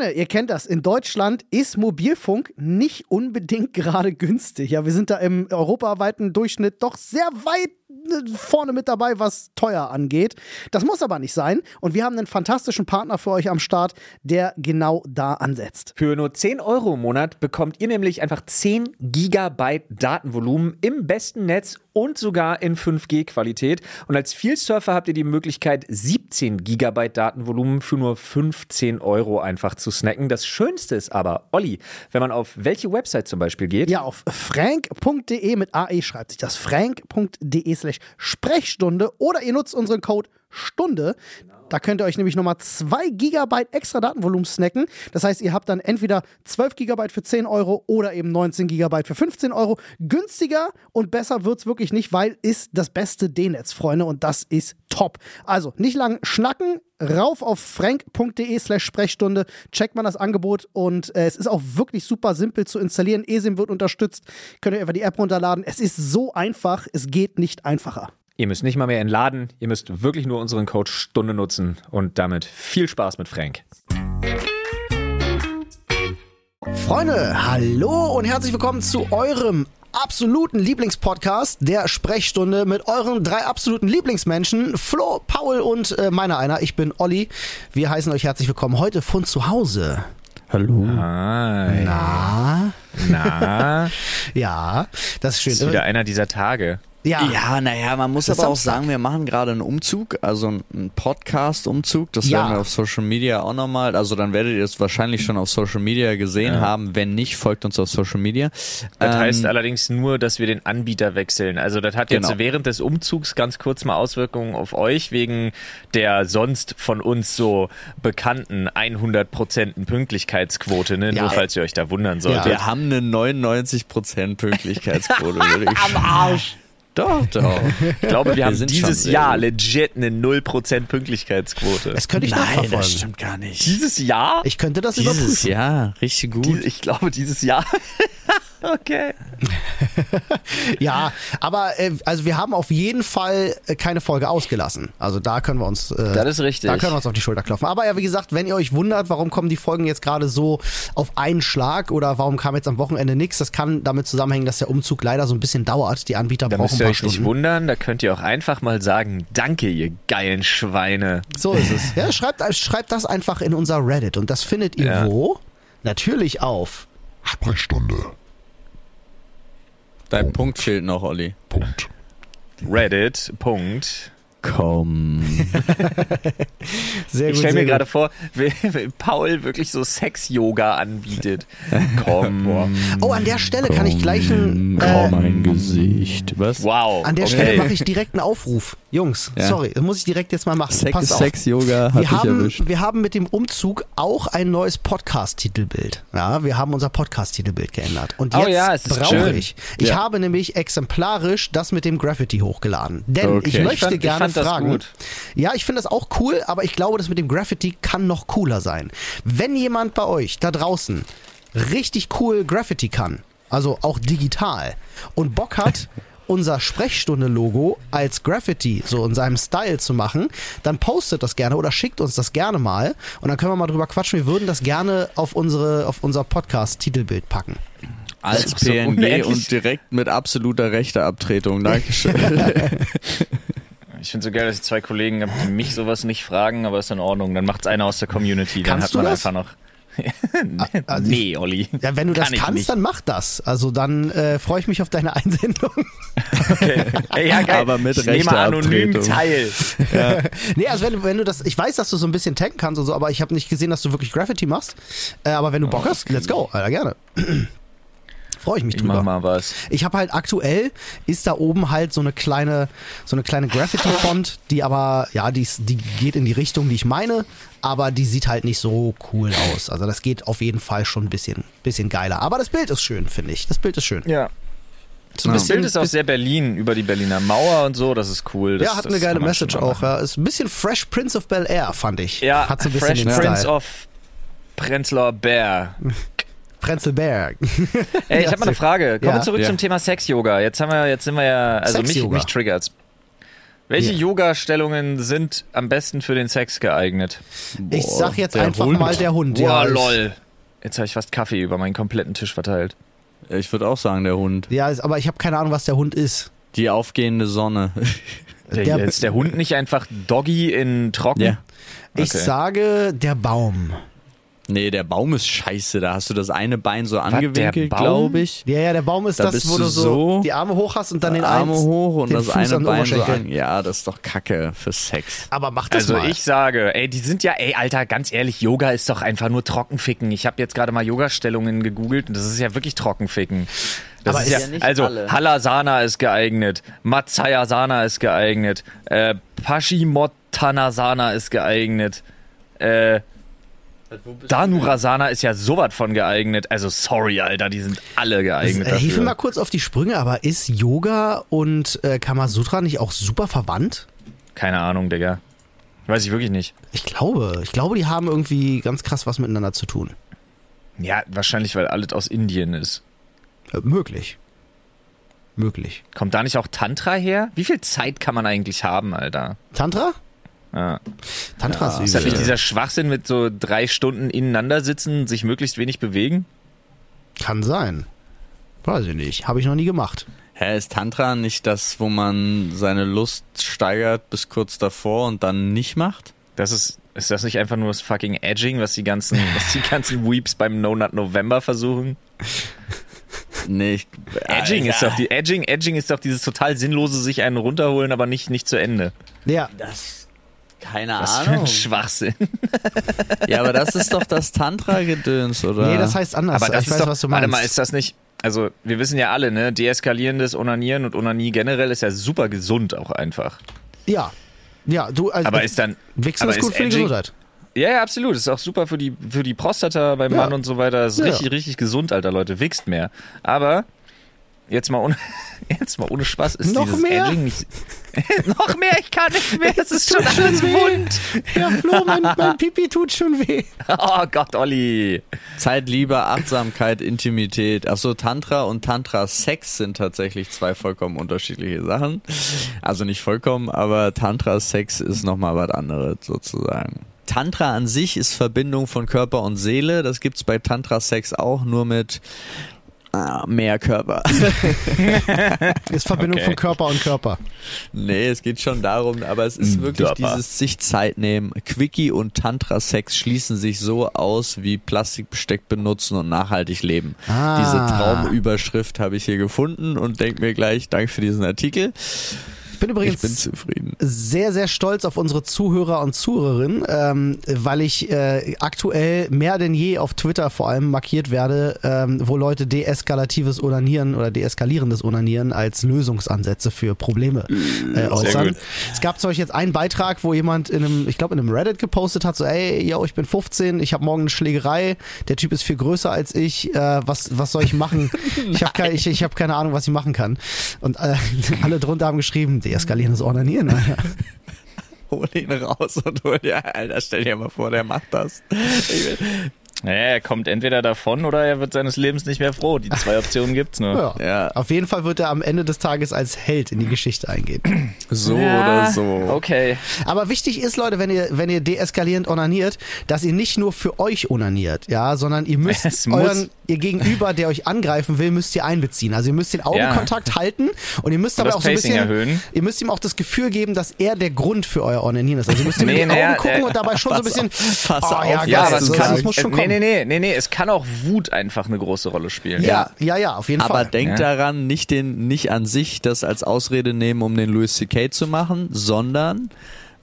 Freunde, ihr kennt das. In Deutschland ist Mobilfunk nicht unbedingt gerade günstig. Ja, wir sind da im europaweiten Durchschnitt doch sehr weit vorne mit dabei, was teuer angeht. Das muss aber nicht sein. Und wir haben einen fantastischen Partner für euch am Start, der genau da ansetzt. Für nur 10 Euro im Monat bekommt ihr nämlich einfach 10 Gigabyte Datenvolumen im besten Netz und sogar in 5G-Qualität. Und als Vielsurfer habt ihr die Möglichkeit, 17 Gigabyte Datenvolumen für nur 15 Euro einfach zu snacken. Das Schönste ist aber, Olli, wenn man auf welche Website zum Beispiel geht. Ja, auf frank.de mit AE schreibt sich das. frank.de slash Sprechstunde oder ihr nutzt unseren Code Stunde. Da könnt ihr euch nämlich nochmal 2 GB extra Datenvolumen snacken. Das heißt, ihr habt dann entweder 12 GB für 10 Euro oder eben 19 GB für 15 Euro. Günstiger und besser wird es wirklich nicht, weil ist das beste D-Netz, Freunde, und das ist top. Also nicht lang schnacken, rauf auf frank.de slash Sprechstunde, checkt man das Angebot und äh, es ist auch wirklich super simpel zu installieren. ESIM wird unterstützt, könnt ihr einfach die App runterladen. Es ist so einfach, es geht nicht einfacher. Ihr müsst nicht mal mehr entladen, ihr müsst wirklich nur unseren Code Stunde nutzen und damit viel Spaß mit Frank. Freunde, hallo und herzlich willkommen zu eurem absoluten Lieblingspodcast, der Sprechstunde mit euren drei absoluten Lieblingsmenschen, Flo, Paul und äh, meiner einer. Ich bin Olli. Wir heißen euch herzlich willkommen heute von zu Hause. Hallo. Hi. Na? Na, Ja, das ist schön. ist wieder einer dieser Tage. Ja, Ja, naja, man muss aber auch sagen, wir machen gerade einen Umzug, also einen Podcast-Umzug. Das Ja. werden wir auf Social Media auch nochmal. Also dann werdet ihr es wahrscheinlich schon auf Social Media gesehen Ja. haben. Wenn nicht, folgt uns auf Social Media. Das Ähm, heißt allerdings nur, dass wir den Anbieter wechseln. Also das hat jetzt Genau. während des Umzugs ganz kurz mal Auswirkungen auf euch wegen der sonst von uns so bekannten 100% Pünktlichkeitsquote, ne? Ja. Nur falls ihr euch da wundern solltet. wir haben eine 99% Pünktlichkeitsquote, würde ich Am Arsch. Doch, doch. Ich glaube, wir haben sind schon dieses sehr Jahr legit eine 0% Pünktlichkeitsquote. das könnte ich Nein, nachverfolgen. das stimmt gar nicht. Dieses Jahr? Ich könnte das Dieses überprüfen. Jahr, richtig gut. Die- Ich glaube, dieses Jahr. Okay. Ja, aber äh, also wir haben auf jeden Fall äh, keine Folge ausgelassen. Also da können wir uns äh, Das ist richtig. Da können wir uns auf die Schulter klopfen. Aber ja, wie gesagt, wenn ihr euch wundert, warum kommen die Folgen jetzt gerade so auf einen Schlag oder warum kam jetzt am Wochenende nichts, das kann damit zusammenhängen, dass der Umzug leider so ein bisschen dauert. Die Anbieter Da brauchen müsst ein ihr euch nicht Stunden. wundern, da könnt ihr auch einfach mal sagen, danke, ihr geilen Schweine. So ist es. Ja, schreibt, schreibt das einfach in unser Reddit und das findet ihr Ja. wo? Natürlich auf. Sprechstunde. Dein Punkt fehlt noch, Olli. Punkt. Reddit, Punkt. Komm. Sehr Ich gut. stelle sehr mir gerade vor, wie, wie Paul wirklich so Sex-Yoga anbietet. Komm. Oh, an der Stelle kann ich gleich ein. Komm, Äh, mein Gesicht. Was? Wow. an der okay. Stelle mache ich direkt einen Aufruf. Jungs, Ja. sorry, das muss ich direkt jetzt mal machen. Sex. Sex Yoga hat Wir haben, erwischt. wir haben mit dem Umzug auch ein neues Podcast-Titelbild. Ja, wir haben unser Podcast-Titelbild geändert. Und Oh jetzt ja, es ist brauche schön. ich. Ich Ja. habe nämlich exemplarisch das mit dem Graffiti hochgeladen. Denn Okay. ich Ich möchte fand- ich gerne fand das fragen. gut. Ja, ich finde das auch cool, aber ich glaube, das mit dem Graffiti kann noch cooler sein. Wenn jemand bei euch da draußen richtig cool Graffiti kann, also auch digital, und Bock hat, unser Sprechstunde-Logo als Graffiti so in seinem Style zu machen, dann postet das gerne oder schickt uns das gerne mal und dann können wir mal drüber quatschen. Wir würden das gerne auf unsere auf unser Podcast-Titelbild packen. Als so PNG unendlich- und direkt mit absoluter Rechteabtretung. Dankeschön. Ich finde so geil, dass ich zwei Kollegen habe, die mich sowas nicht fragen, aber ist in Ordnung. Dann macht's einer aus der Community. Dann Kannst hat man das? einfach noch. also nee, Olli. Ja, wenn du das Kann ich kannst, nicht. dann mach das. Also dann äh, freue ich mich auf deine Einsendung. Okay. Ey, ja, geil. Aber mit ich nehme anonym teil. Nee, also wenn, du- wenn du das, ich weiß, dass du so ein bisschen tanken kannst und so, aber ich habe nicht gesehen, dass du wirklich Graffiti machst. Äh, aber wenn du Bock hast, let's go, Alter, gerne. Freue ich mich Ich mach drüber. mal was. Ich habe halt aktuell ist da oben halt so eine kleine so eine kleine Graffiti Font, die aber ja, die ist- die geht in die Richtung, die ich meine, aber die sieht halt nicht so cool aus. Also das geht auf jeden Fall schon ein bisschen bisschen geiler, aber das Bild ist schön, finde ich. Das Bild ist schön. Ja. So ein Das bisschen, Bild ist auch sehr Berlin über die Berliner Mauer und so. Das ist cool. Das, ja, hat das eine geile Message auch. Ja. Ist ein bisschen Fresh Prince of Bel Air, fand ich. Ja, hat so ein bisschen Fresh den Prince Style. of Prenzlauer Bär. Prenzlberg. Ey, ich Ja, habe mal eine Frage. Kommen Ja. wir zurück Ja. zum Thema Sex-Yoga. Jetzt haben wir, jetzt sind wir ja, also mich, mich triggert's. Welche Ja. Yoga-Stellungen sind am besten für den Sex geeignet? Ich Boah, sag jetzt einfach Hund. mal der Hund. Boah, ja, lol. Jetzt habe ich fast Kaffee über meinen kompletten Tisch verteilt. Ich würde auch sagen, der Hund. Ja, aber ich habe keine Ahnung, was der Hund ist. Die aufgehende Sonne. Der, Der- ist der Hund nicht einfach Doggy in Trocken? Ja. Ich Okay. sage der Baum. Nee, der Baum ist scheiße. Da hast du das eine Bein so angewinkelt, glaube ich. Ja, ja, der Baum ist Da das, wo du so, so, die Arme hoch hast und dann den Arme eins, hoch und das Fuß eine Bein so an. Ja, das ist doch Kacke für Sex. Aber mach das Also mal. ich sage, ey, die sind ja, ey, Alter, ganz ehrlich, Yoga ist doch einfach nur Trockenficken. Ich habe jetzt gerade mal Yoga-Stellungen gegoogelt und das ist ja wirklich Trockenficken. Das Aber ist, ist ja, ja nicht also alle. Halasana ist geeignet, Matsayasana ist geeignet, äh, Paschimottanasana ist geeignet, äh, Danurasana ist ja sowas von geeignet. Also sorry, Alter, die sind alle geeignet äh, hilf mir mal kurz auf die Sprünge, aber ist Yoga und äh, Kamasutra nicht auch super verwandt? Keine Ahnung, Digga. Weiß ich wirklich nicht. Ich glaube, ich glaube, die haben irgendwie ganz krass was miteinander zu tun. Ja, wahrscheinlich, weil alles aus Indien ist. Äh, möglich. Möglich. Kommt da nicht auch Tantra her? Wie viel Zeit kann man eigentlich haben, Alter? Tantra? Ja. Tantra Ja. Ist das ist nicht dieser Schwachsinn mit so drei Stunden ineinander sitzen, sich möglichst wenig bewegen? Kann sein. Weiß ich nicht. Habe ich noch nie gemacht. Hä, ist Tantra nicht das, wo man seine Lust steigert bis kurz davor und dann nicht macht? Das ist, ist das nicht einfach nur das fucking Edging, was die ganzen, was die ganzen Weeps beim No Nut November versuchen? Nee, ich, Edging ist doch die, Edging, Edging ist doch dieses total sinnlose sich einen runterholen, aber nicht, nicht zu Ende. Ja. Das, keine Was für Ahnung. ein Schwachsinn. Ja, aber das ist doch das Tantra-Gedöns, oder? Nee, das heißt anders. Aber das ich ist weiß, doch, was du meinst. warte mal, ist das nicht, also wir wissen ja alle, ne, deeskalierendes Onanieren und Onanie generell ist ja super gesund auch einfach. ja. Ja, du, also, Aber ist dann, Wichsen aber ist gut ist für die Gesundheit. Ja, ja, absolut. Ist auch super für die, für die Prostata beim Ja. Mann und so weiter. Ist Ja. richtig, richtig gesund, Alter, Leute. Wichst mehr. Aber jetzt mal ohne, jetzt mal ohne Spaß ist Noch dieses mehr? Edging nicht. noch mehr, ich kann nicht mehr. Das ist schon schon alles weh. wund. Ja, Flo, mein, mein Pipi tut schon weh. Oh Gott, Olli. Zeit, Liebe, Achtsamkeit, Intimität. Achso, Tantra und Tantra-Sex sind tatsächlich zwei vollkommen unterschiedliche Sachen. Also nicht vollkommen, aber Tantra-Sex ist nochmal was anderes sozusagen. Tantra an sich ist Verbindung von Körper und Seele. Das gibt's bei Tantra-Sex auch, nur mit ah, mehr Körper. Ist Verbindung Okay. von Körper und Körper. Nee, es geht schon darum, aber es ist Mm, wirklich Körper. dieses sich Zeit nehmen. Quickie und Tantra-Sex schließen sich so aus wie Plastikbesteck benutzen und nachhaltig leben. Ah. Diese Traumüberschrift habe ich hier gefunden und denke mir gleich, danke für diesen Artikel. Ich bin übrigens bin sehr, sehr stolz auf unsere Zuhörer und Zuhörerinnen, ähm, weil ich äh, aktuell mehr denn je auf Twitter vor allem markiert werde, ähm, wo Leute deeskalatives Onanieren oder deeskalierendes Onanieren als Lösungsansätze für Probleme äh, äußern. Es gab zum Beispiel jetzt einen Beitrag, wo jemand in einem, ich glaube in einem Reddit gepostet hat, so ey, yo, ich bin 15, ich habe morgen eine Schlägerei, der Typ ist viel größer als ich, äh, was, was soll ich machen? ich habe keine, ich, ich hab keine Ahnung, was ich machen kann. Und äh, alle drunter haben geschrieben, deeskalierendes. Alter. Hol ihn raus und hol dir, Alter, stell dir mal vor, der macht das. Ich will- Ja, er kommt entweder davon oder er wird seines Lebens nicht mehr froh. Die zwei Optionen gibt's nur. Ja. Ja, Auf jeden Fall wird er am Ende des Tages als Held in die Geschichte eingehen. so Ja, oder so. Okay. Aber wichtig ist, Leute, wenn ihr, wenn ihr deeskalierend onaniert, dass ihr nicht nur für euch onaniert, ja, sondern ihr müsst euren, ihr Gegenüber, der euch angreifen will, müsst ihr einbeziehen. Also ihr müsst den Augenkontakt halten und ihr müsst Und aber das auch so ein bisschen, erhöhen. ihr müsst ihm auch das Gefühl geben, dass er der Grund für euer Onanieren ist. Also ihr müsst ihm Nee, in die naja, Augen gucken äh, und dabei schon so ein bisschen, auf, pass oh, auf, ja, ja, Ja, so, du kann, das muss schon kommen. nee, nee, nee, nee, es kann auch Wut einfach eine große Rolle spielen. Ja, ja, ja, auf jeden Aber Fall. denkt Ja. daran, nicht den, nicht an sich das als Ausrede nehmen, um den Louis C.K. zu machen, sondern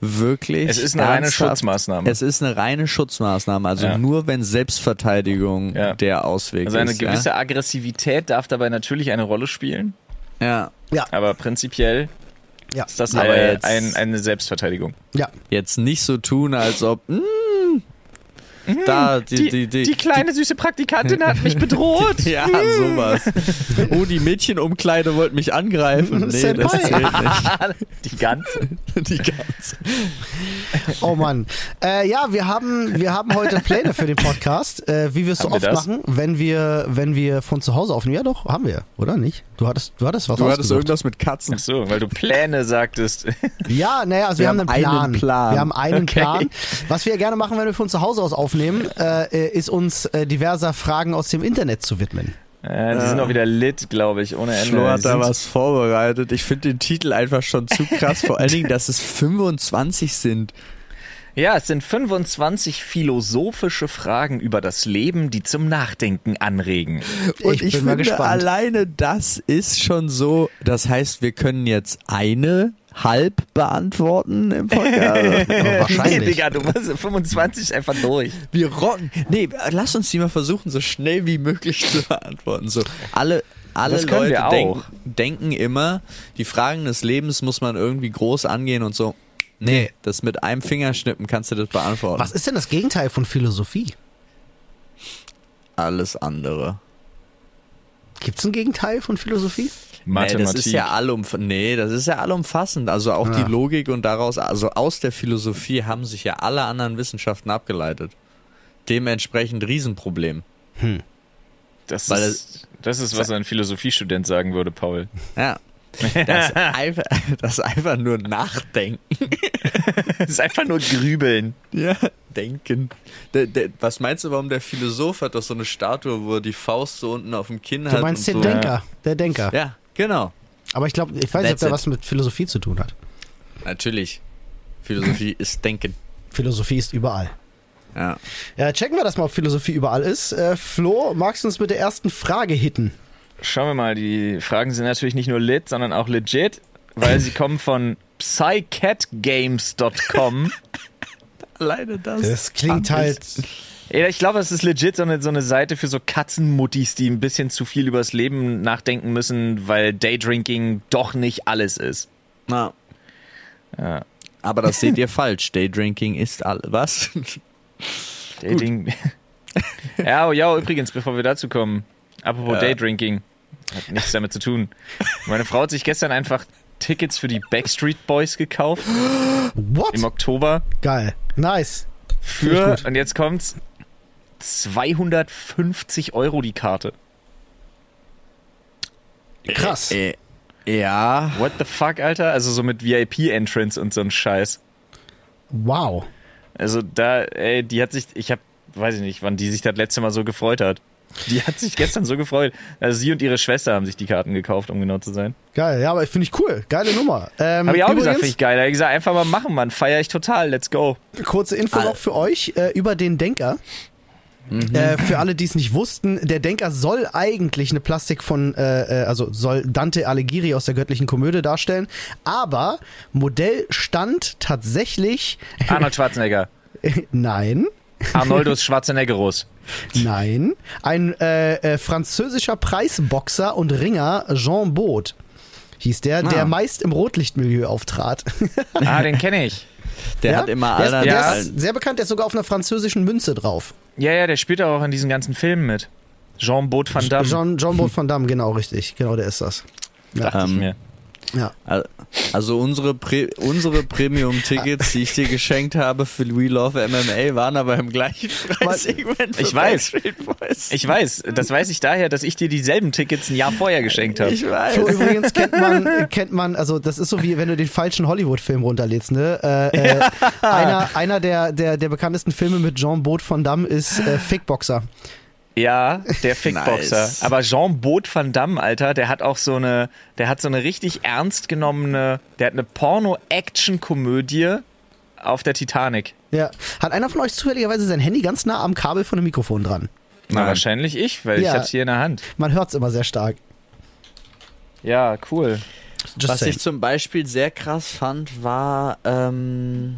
wirklich. Es ist eine reine Schutzmaßnahme. Es ist eine reine Schutzmaßnahme. Also Ja. nur wenn Selbstverteidigung Ja. der Ausweg Also eine ist. gewisse Aggressivität darf dabei natürlich eine Rolle spielen, ja. ja, aber prinzipiell ja, ist das Aber äh, jetzt- ein, eine Selbstverteidigung. ja. Jetzt nicht so tun, als ob. Mm, da, die, die, die, Die kleine süße Praktikantin hat mich bedroht. Ja, sowas. Oh, die Mädchenumkleide wollte mich angreifen. Nee, das Senpai. zählt nicht. Die ganze. Die ganze. Oh Mann. Äh, ja, wir haben, wir haben heute Pläne für den Podcast, äh, wie wir es so oft das? machen, wenn wir, wenn wir von zu Hause aufnehmen. Ja, doch, haben wir, oder nicht? Du hattest, du hattest was Du hattest irgendwas mit Katzen. Ach so, weil du Pläne sagtest. Ja, naja, also wir, Wir haben haben einen Plan. einen Plan. Wir haben einen Okay. Plan. Was wir gerne machen, wenn wir von zu Hause aus aufnehmen, äh, äh, ist uns äh, diverser Fragen aus dem Internet zu widmen. Äh, die sind auch wieder lit, glaube ich, ohne Ende. Flo hat da was vorbereitet. Ich finde den Titel einfach schon zu krass. Vor allen Dingen, dass es 25 sind. Ja, es sind 25 philosophische Fragen über das Leben, die zum Nachdenken anregen. Und Ich ich, bin mal finde, gespannt. alleine das ist schon so. Das heißt, wir können jetzt eine halb beantworten im Podcast. Wahrscheinlich. Nee, Digga, du musst 25 einfach durch. Wir rocken. Nee, lass uns die mal versuchen, so schnell wie möglich zu beantworten. So, alle, alle Leute wir auch. denken, denken immer, die Fragen des Lebens muss man irgendwie groß angehen und so. Nee, das mit einem Fingerschnippen kannst du das beantworten. Was ist denn das Gegenteil von Philosophie? Alles andere. Gibt es ein Gegenteil von Philosophie? Mathematik. Nee, das ist ja allumf nee, das ist ja allumfassend. Also auch Ja. die Logik und daraus, also aus der Philosophie haben sich ja alle anderen Wissenschaften abgeleitet. Dementsprechend Riesenproblem. das, weil ist, das ist, was ein Philosophiestudent sagen würde, Paul. Ja. Das einfach, das einfach nur nachdenken. Das ist einfach nur grübeln. Ja, denken. Der, der, was meinst du, warum der Philosoph hat doch so eine Statue, wo er die Faust so unten auf dem Kinn Du hat? meinst und den so. Denker. Der Denker. Ja, genau. Aber ich glaube, ich weiß nicht, ob it. was mit Philosophie zu tun hat. Natürlich. Philosophie ist Denken. Philosophie ist überall. Ja. Ja, checken wir das mal, ob Philosophie überall ist. Äh, Flo, magst du uns mit der ersten Frage hitten? Schauen wir mal, die Fragen sind natürlich nicht nur lit, sondern auch legit, weil sie kommen von psycatgames.com. Alleine das. Das klingt halt. Ja, ich glaube, es ist legit so eine, so eine Seite für so Katzenmuttis, die ein bisschen zu viel übers Leben nachdenken müssen, weil Daydrinking doch nicht alles ist. Na. Ja. Aber das seht ihr falsch. Daydrinking ist all was? Dating. ja, oh, ja, übrigens, bevor wir dazu kommen, apropos Ja. Daydrinking, hat nichts damit zu tun. Meine Frau hat sich gestern einfach Tickets für die Backstreet Boys gekauft What? im Oktober Geil. Nice. Für, und jetzt kommt's, 250 Euro die Karte. Krass. Äh, ja. What the fuck, Alter? Also so mit VIP-Entrance und so ein Scheiß. Wow. Also da, ey, die hat sich, ich hab, weiß ich nicht, wann die sich das letzte Mal so gefreut hat. Die hat sich gestern so gefreut. Also sie und ihre Schwester haben sich die Karten gekauft, um genau zu sein. Geil. Ja, aber finde ich cool. Geile Nummer. Ähm, Habe ich auch übrigens, gesagt, finde ich geil. Er hat gesagt, einfach mal machen, Mann. Feier ich total. Let's go. Kurze Info noch für euch äh, über den Denker. Mhm. Äh, für alle, die es nicht wussten, der Denker soll eigentlich eine Plastik von, äh, äh, also soll Dante Alighieri aus der göttlichen Komödie darstellen, aber Modell stand tatsächlich, Arnold Schwarzenegger. nein, Arnoldus Schwarzeneggerus. nein, ein äh, äh, französischer Preisboxer und Ringer Jean Baud hieß der, der Ah. meist im Rotlichtmilieu auftrat. Ah, den kenne ich. Der Ja? hat immer der ist, der Ja. ist sehr bekannt, der ist sogar auf einer französischen Münze drauf. Ja, ja, der spielt auch in diesen ganzen Filmen mit. Jean Baud Van Damme. Jean, Jean Baud van Damme, genau richtig. Genau, der ist das. dachte ich Ähm, mir. Ja. Also unsere, Pre unsere Premium-Tickets, die ich dir geschenkt habe für We Love MMA, waren aber im gleichen Preissegment. Ich weiß. Ich weiß, das weiß ich daher, dass ich dir dieselben Tickets ein Jahr vorher geschenkt habe. Ich weiß. So übrigens kennt man, kennt man, also das ist so wie wenn du den falschen Hollywood-Film runterlädst, ne? Äh, äh, einer einer der, der, der bekanntesten Filme mit Jean Baud van Damme ist äh, Fickboxer. Ja, der Fickboxer. Nice. Aber Jean Baud Van Damme, Alter, der hat auch so eine, der hat so eine richtig ernst genommene, der hat eine Porno-Action-Komödie auf der Titanic. Ja. Hat einer von euch zufälligerweise sein Handy ganz nah am Kabel von dem Mikrofon dran? Na, Nein. wahrscheinlich ich, weil Ja. ich hab's hier in der Hand. Man hört es immer sehr stark. Ja, cool. Just Was saying. ich zum Beispiel sehr krass fand, war ähm,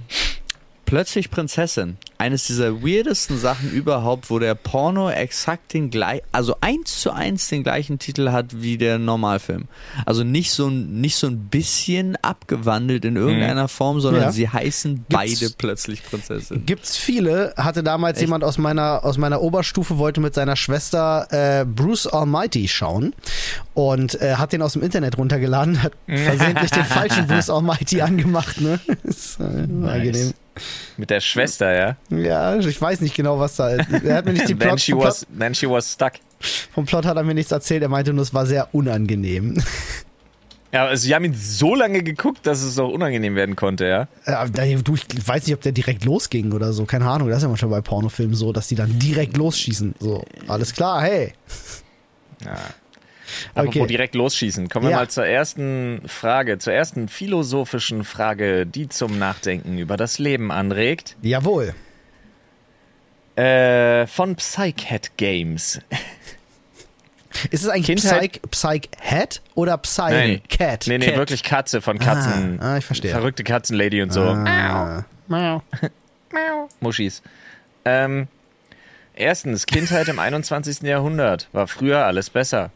plötzlich Prinzessin. Eines dieser weirdesten Sachen überhaupt, wo der Porno exakt den gleichen, also eins zu eins den gleichen Titel hat wie der Normalfilm. Also nicht so ein, nicht so ein bisschen abgewandelt in irgendeiner Form, sondern Ja. sie heißen beide plötzlich Prinzessin. Gibt's viele. Hatte damals jemand aus meiner, aus meiner Oberstufe, wollte mit seiner Schwester äh, Bruce Almighty schauen und äh, hat den aus dem Internet runtergeladen, hat versehentlich den falschen Bruce Almighty angemacht. Ne? ist, äh, unangenehm. Mit der Schwester, ja. Ja, ich weiß nicht genau, was da ist. Er hat mir nicht die Then Plot, she, vom, was, Plot, then she was stuck. vom Plot hat er mir nichts erzählt. Er meinte nur, es war sehr unangenehm. Ja, also sie haben ihn so lange geguckt, dass es auch unangenehm werden konnte, ja. Da- du, ich weiß nicht, ob der direkt losging oder so. Keine Ahnung. Das ist ja manchmal bei Pornofilmen so, dass die dann direkt losschießen. So, alles klar, hey. ja. Apropos Okay. direkt losschießen. Kommen wir Ja. mal zur ersten Frage, zur ersten philosophischen Frage, die zum Nachdenken über das Leben anregt. Jawohl. Äh, von Psycat Games. Ist es eigentlich Kindheit- Psych, Psych oder Psy Nein. Cat? Nee, nee, Cat. wirklich Katze von Katzen. Ah, ah, ich verstehe. Verrückte Katzenlady und so. Ah. Muschis. Ähm, erstens, Kindheit im 21. Jahrhundert. War früher alles besser.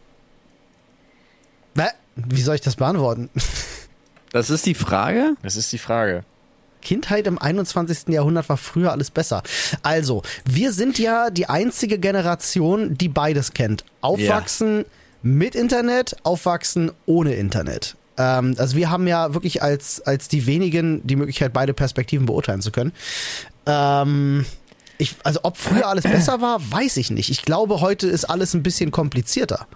Hä? Wie soll ich das beantworten? Das ist die Frage? Das ist die Frage. Kindheit im 21. Jahrhundert war früher alles besser. Also, wir sind ja die einzige Generation, die beides kennt. Aufwachsen mit Internet, aufwachsen ohne Internet. Ähm, also wir haben ja wirklich als, als die wenigen die Möglichkeit, beide Perspektiven beurteilen zu können. Ähm, ich, also ob früher alles besser war, weiß ich nicht. Ich glaube, heute ist alles ein bisschen komplizierter.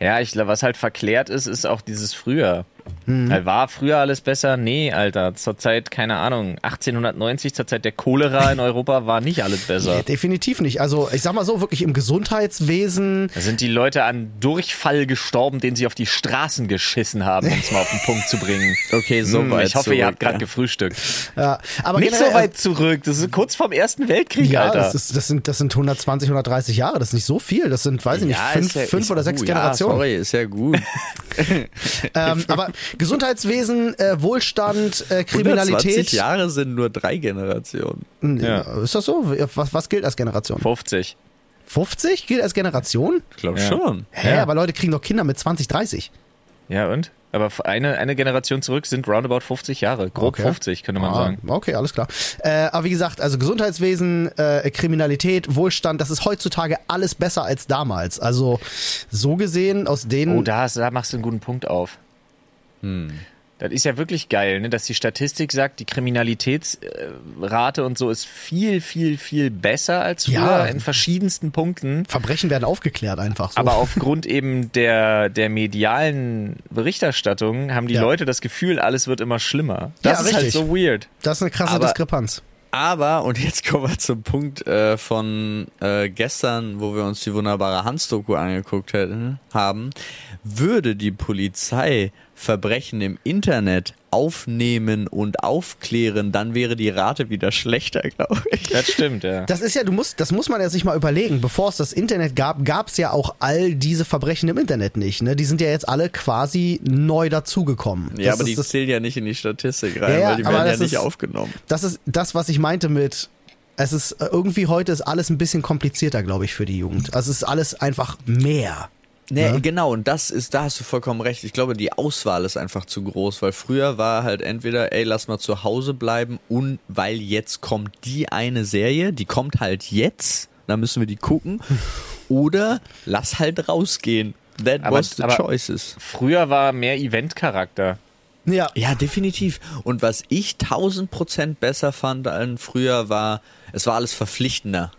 Ja, ich glaube, was halt verklärt ist, ist auch dieses früher. Mhm. War früher alles besser? Nee, Alter. Zur Zeit, keine Ahnung, 1890, zur Zeit der Cholera in Europa war nicht alles besser. Nee, definitiv nicht. Also ich sag mal so, wirklich im Gesundheitswesen. Da sind die Leute an Durchfall gestorben, den sie auf die Straßen geschissen haben, um es mal auf den Punkt zu bringen. Okay, so Hm, weit ich hoffe, ihr zurück, habt gerade ja. gefrühstückt. Ja, aber Nicht so generell- weit zurück. Das ist kurz vorm Ersten Weltkrieg, Ja, Alter. das, ist, das, sind, das sind 120, 130 Jahre. Das ist nicht so viel. Das sind, weiß ich nicht, fünf, ja- fünf oder ja sechs gut. Generationen. Ja, sorry, ist ja gut. ähm, aber Gesundheitswesen, äh, Wohlstand, äh, 120 Kriminalität. Jahre sind nur drei Generationen. Ja. Ist das so? Was, was gilt als Generation? 50. 50 gilt als Generation? Ich glaube Ja. schon. Hä, Ja. aber Leute kriegen doch Kinder mit 20, 30. Ja, und? Aber eine, eine Generation zurück sind roundabout 50 Jahre. Grob Okay. 50, könnte man Ah, sagen. Okay, alles klar. Äh, aber wie gesagt, also Gesundheitswesen, äh, Kriminalität, Wohlstand, das ist heutzutage alles besser als damals. Also so gesehen aus den. Oh, da, hast- da machst du einen guten Punkt auf. Das ist ja wirklich geil, ne? dass die Statistik sagt, die Kriminalitätsrate und so ist viel, viel, viel besser als früher Ja. in verschiedensten Punkten. Verbrechen werden aufgeklärt einfach so. Aber aufgrund eben der, der medialen Berichterstattung haben die Ja. Leute das Gefühl, alles wird immer schlimmer. Ja, Das ist halt richtig. so weird. das ist eine krasse Aber- Diskrepanz. Aber, und jetzt kommen wir zum Punkt äh, von äh, gestern, wo wir uns die wunderbare Hans-Doku angeguckt hätten, haben, würde die Polizei Verbrechen im Internet aufnehmen und aufklären, dann wäre die Rate wieder schlechter, glaube ich. Das stimmt, ja. Das ist ja, du musst, das muss man ja sich mal überlegen. Bevor es das Internet gab, gab es ja auch all diese Verbrechen im Internet nicht. Ne? Die sind ja jetzt alle quasi neu dazugekommen. Ja, das aber die ist das, zählen ja nicht in die Statistik rein, Ja, weil die aber werden ja das nicht ist- aufgenommen. das ist das, was ich meinte mit. Es ist äh, irgendwie heute ist alles ein bisschen komplizierter, glaube ich, für die Jugend. Also es ist alles einfach mehr. Nee, Ne? genau, und das ist, da hast du vollkommen recht. Ich glaube, die Auswahl ist einfach zu groß, weil früher war halt entweder, ey, lass mal zu Hause bleiben und weil jetzt kommt die eine Serie, die kommt halt jetzt, dann müssen wir die gucken, oder lass halt rausgehen. That Aber- was the choices. Früher war mehr Event-Charakter. Ja. Ja, definitiv. Und was ich tausend Prozent besser fand als früher war, es war alles verpflichtender.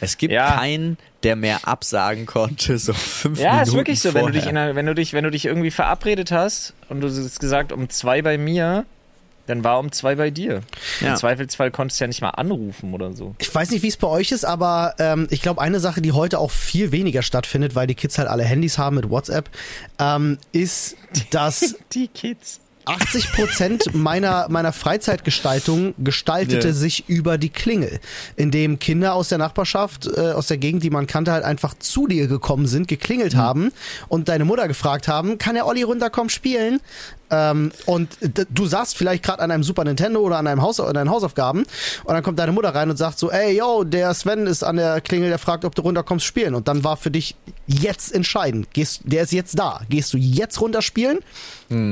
Es gibt Ja. keinen, der mehr absagen konnte, so fünf Ja, Minuten ist wirklich so. Wenn du, dich einer, wenn, du dich, wenn du dich irgendwie verabredet hast und du hast gesagt, um zwei bei mir, dann war um zwei bei dir. Ja. Im Zweifelsfall konntest du ja nicht mal anrufen oder so. Ich weiß nicht, wie es bei euch ist, aber ähm, ich glaube, eine Sache, die heute auch viel weniger stattfindet, weil die Kids halt alle Handys haben mit WhatsApp, ähm, ist, dass Die Kids. 80 Prozent meiner, meiner Freizeitgestaltung gestaltete Ja. sich über die Klingel, indem Kinder aus der Nachbarschaft, äh, aus der Gegend, die man kannte, halt einfach zu dir gekommen sind, geklingelt haben und deine Mutter gefragt haben, kann der Olli runterkommen spielen? Ähm, und du saßt vielleicht gerade an einem Super Nintendo oder an einem Haus, an deinen Hausaufgaben und dann kommt deine Mutter rein und sagt so, ey, yo, der Sven ist an der Klingel, der fragt, ob du runterkommst spielen. Und dann war für dich jetzt entscheidend. Gehst, der ist jetzt da. Gehst du jetzt runterspielen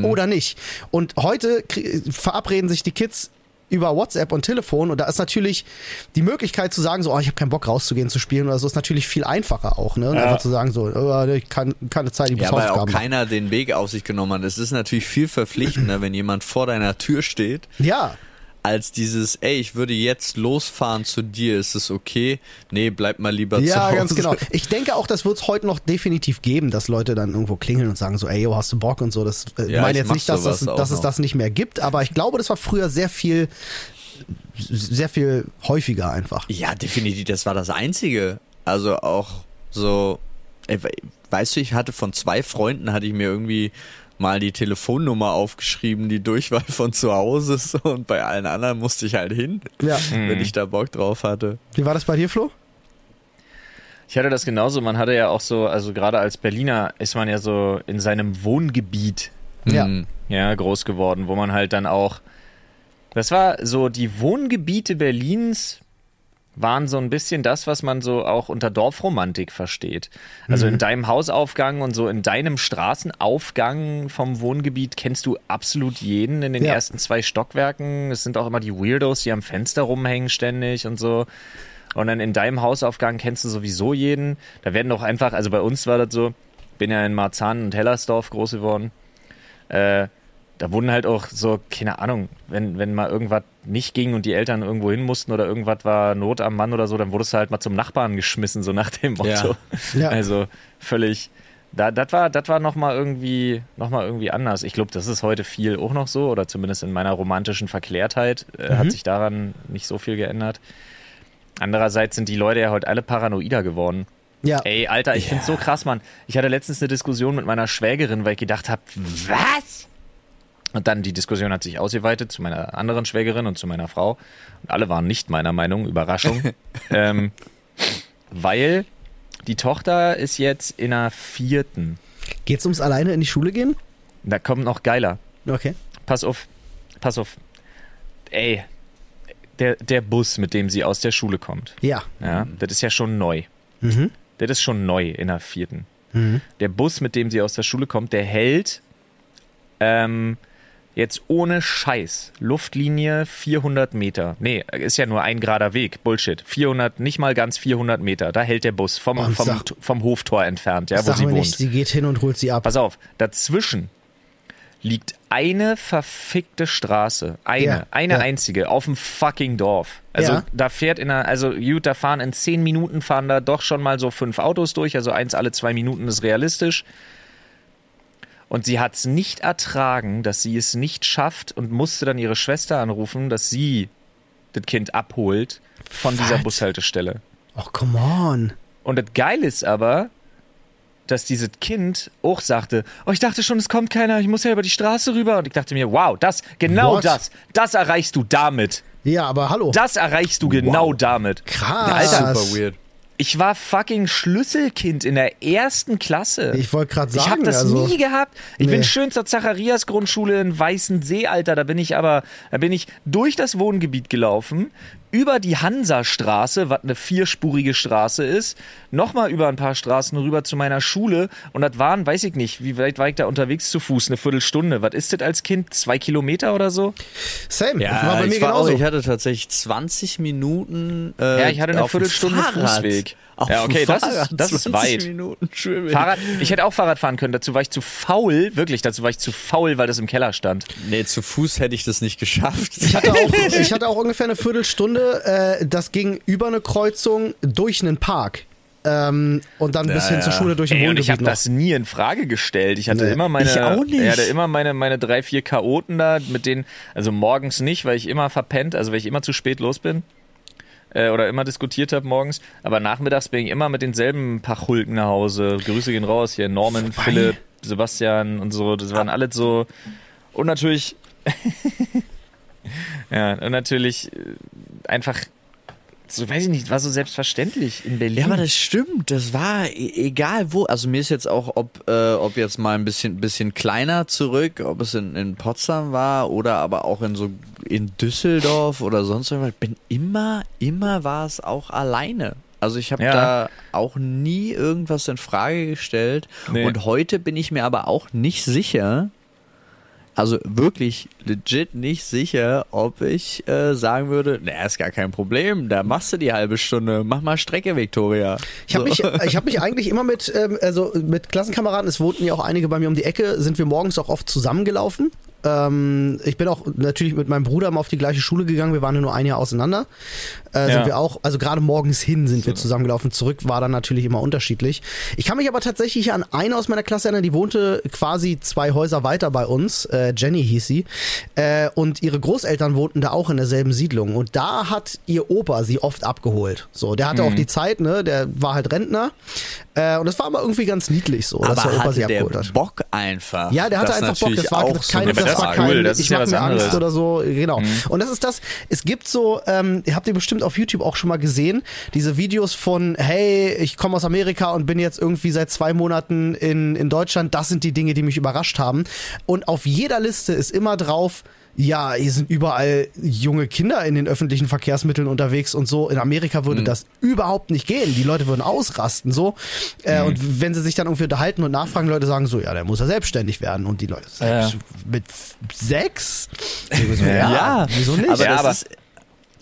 oder nicht? Und heute verabreden sich die Kids über WhatsApp und Telefon und da ist natürlich die Möglichkeit zu sagen, so, oh, ich habe keinen Bock rauszugehen zu spielen oder so, ist natürlich viel einfacher auch, ne? Und Einfach zu sagen, so, oh, ich kann, keine Zeit, ich muss Ja, weil auch Hausaufgaben keiner den Weg auf sich genommen hat. Es ist natürlich viel verpflichtender, wenn jemand vor deiner Tür steht, Ja, als dieses, ey, ich würde jetzt losfahren zu dir, ist es okay? Nee, bleib mal lieber zu Ja, Hause. ganz genau. Ich denke auch, das wird es heute noch definitiv geben, dass Leute dann irgendwo klingeln und sagen so, ey, yo, hast du Bock und so. Das äh, Ja, meine ich jetzt nicht, dass, das, dass es noch. das nicht mehr gibt, aber ich glaube, das war früher sehr viel, sehr viel häufiger einfach. Ja, definitiv, das war das Einzige. Also auch so, ey, we- weißt du, ich hatte von zwei Freunden, hatte ich mir irgendwie mal die Telefonnummer aufgeschrieben, die Durchwahl von zu Hause so, und bei allen anderen musste ich halt hin, Ja. wenn ich da Bock drauf hatte. Wie war das bei dir, Flo? Ich hatte das genauso. Man hatte ja auch so, also gerade als Berliner ist man ja so in seinem Wohngebiet Ja. Hm. ja, groß geworden, wo man halt dann auch. Das war so, die Wohngebiete Berlins waren so ein bisschen das, was man so auch unter Dorfromantik versteht. Also in deinem Hausaufgang und so in deinem Straßenaufgang vom Wohngebiet kennst du absolut jeden in den Ja. ersten zwei Stockwerken. Es sind auch immer die Weirdos, die am Fenster rumhängen ständig und so. Und dann in deinem Hausaufgang kennst du sowieso jeden. Da werden doch einfach, also bei uns war das so, bin ja in Marzahn und Hellersdorf groß geworden. Äh, da wurden halt auch so, keine Ahnung, wenn, wenn mal irgendwas nicht ging und die Eltern irgendwo hin mussten oder irgendwas war Not am Mann oder so, dann wurdest du halt mal zum Nachbarn geschmissen, so nach dem Motto. Ja. Also völlig. Da, das war, das war nochmal irgendwie, noch mal irgendwie anders. Ich glaube, das ist heute viel auch noch so, oder zumindest in meiner romantischen Verklärtheit äh, Mhm. hat sich daran nicht so viel geändert. Andererseits sind die Leute ja heute alle paranoider geworden. Ja. Ey, Alter, ich find's so krass, Mann. Ich hatte letztens eine Diskussion mit meiner Schwägerin, weil ich gedacht habe, was? Und dann die Diskussion hat sich ausgeweitet zu meiner anderen Schwägerin und zu meiner Frau. Und alle waren nicht meiner Meinung, Überraschung. ähm, weil die Tochter ist jetzt in der vierten. Geht's ums alleine in die Schule gehen? Da kommt noch geiler. Okay. Pass auf, pass auf. Ey, der, der Bus, mit dem sie aus der Schule kommt, Ja. ja, das ist ja schon neu. Mhm. Das ist schon neu in der vierten. Mhm. Der Bus, mit dem sie aus der Schule kommt, der hält ähm, jetzt ohne Scheiß Luftlinie 400 Meter. Nee, ist ja nur ein gerader Weg. Bullshit. 400, nicht mal ganz 400 Meter. Da hält der Bus vom, vom, sag- vom Hoftor entfernt, ja, wo Sag sie wohnt. nicht, sie geht hin und holt sie ab. Pass auf, dazwischen liegt eine verfickte Straße. Eine, Ja, eine ja. einzige auf dem fucking Dorf. Also Ja. da fährt in einer, also gut, da fahren in zehn Minuten fahren da doch schon mal so fünf Autos durch, also eins alle zwei Minuten ist realistisch. Und sie hat es nicht ertragen, dass sie es nicht schafft und musste dann ihre Schwester anrufen, dass sie das Kind abholt von dieser Was? Bushaltestelle. Oh, come on. Und das Geile ist aber, dass dieses Kind auch sagte, oh, ich dachte schon, es kommt keiner, ich muss ja über die Straße rüber. Und ich dachte mir, wow, das, genau What? das, das erreichst du damit. Ja, aber hallo. Das erreichst du genau damit. Krass. Alter, Super weird. Ich war fucking Schlüsselkind in der ersten Klasse. Ich wollte gerade sagen, Ich habe das also, nie gehabt. Ich Nee. bin schön zur Zacharias Grundschule in Weißensee, Alter. Da bin ich aber, da bin ich durch das Wohngebiet gelaufen, über die Hansastraße, was eine vierspurige Straße ist, nochmal über ein paar Straßen rüber zu meiner Schule. Und das waren, weiß ich nicht, wie weit war ich da unterwegs zu Fuß? Eine Viertelstunde. Was ist das als Kind? Zwei Kilometer oder so? Same. Ja, war bei mir ich, war genauso. auch, ich hatte tatsächlich 20 Minuten. Äh, Ja, ich hatte eine auf dem Viertelstunde Fahrrad. Fußweg. Auf Ja, okay, das ist- das ist 20 weit. Minuten Schwimmen. Fahrrad, ich hätte auch Fahrrad fahren können. Dazu war ich zu faul, wirklich, dazu war ich zu faul, weil das im Keller stand. Nee, zu Fuß hätte ich das nicht geschafft. Ich hatte, auch, ich hatte auch ungefähr eine Viertelstunde. Äh, das ging über eine Kreuzung durch einen Park. Ähm, und dann bis Ja, hin zur ja. Schule durch ein Ey, und ich Wohngebiet habe das nie in Frage gestellt. Ich hatte Nee. immer meine, Ich auch nicht. Ich hatte immer meine, meine drei, vier Chaoten da, mit denen, also morgens nicht, weil ich immer verpennt, also weil ich immer zu spät los bin. Äh, oder immer diskutiert habe morgens. Aber nachmittags bin ich immer mit denselben Pachulken nach Hause. Grüße gehen raus hier. Norman, Vorbei. Philipp, Sebastian und so. Das waren alles so. Und natürlich. ja, und natürlich äh, einfach so weiß ich nicht, war so selbstverständlich in Berlin. Ja, aber das stimmt. Das war e egal wo. Also mir ist jetzt auch, ob, äh, ob jetzt mal ein bisschen, bisschen kleiner zurück, ob es in, in Potsdam war oder aber auch in so in Düsseldorf oder sonst irgendwas. Bin immer, immer war es auch alleine. Also ich habe Ja. da auch nie irgendwas in Frage gestellt. Nee. Und heute bin ich mir aber auch nicht sicher, also wirklich legit nicht sicher, ob ich äh, sagen würde, na, ist gar kein Problem, da machst du die halbe Stunde, mach mal Strecke, Victoria. Ich habe mich, ich hab mich eigentlich immer mit, ähm, also mit Klassenkameraden, es wohnten ja auch einige bei mir um die Ecke, sind wir morgens auch oft zusammengelaufen. Ähm, ich bin auch natürlich mit meinem Bruder mal auf die gleiche Schule gegangen, wir waren nur ein Jahr auseinander. Äh, Ja. Sind wir auch, also gerade morgens hin sind wir zusammengelaufen, zurück war dann natürlich immer unterschiedlich. Ich kann mich aber tatsächlich an eine aus meiner Klasse erinnern, die wohnte quasi zwei Häuser weiter bei uns, äh, Jenny hieß sie, äh, und ihre Großeltern wohnten da auch in derselben Siedlung und da hat ihr Opa sie oft abgeholt. So, der hatte auch Mhm. die Zeit, ne, der war halt Rentner äh, und das war aber irgendwie ganz niedlich so, dass aber der Opa sie hatte der abgeholt hat. Bock einfach. Ja, der hatte einfach Bock. Das war auch so keine, eine das war kein, das ich ja mir Angst anderes. oder so. Genau. Und das ist das, es gibt so, ähm, ihr habt ihr bestimmt auf YouTube auch schon mal gesehen, diese Videos von, hey, ich komme aus Amerika und bin jetzt irgendwie seit zwei Monaten in, in Deutschland. Das sind die Dinge, die mich überrascht haben. Und auf jeder Liste ist immer drauf, ja, hier sind überall junge Kinder in den öffentlichen Verkehrsmitteln unterwegs und so. In Amerika würde das überhaupt nicht gehen. Die Leute würden ausrasten so. Äh, Und wenn sie sich dann irgendwie unterhalten und nachfragen, Leute sagen so, ja, der muss ja selbstständig werden. Und die Leute Ja. sagen, mit sechs? So, Ja. wieso nicht? Aber Ja, aber- ist,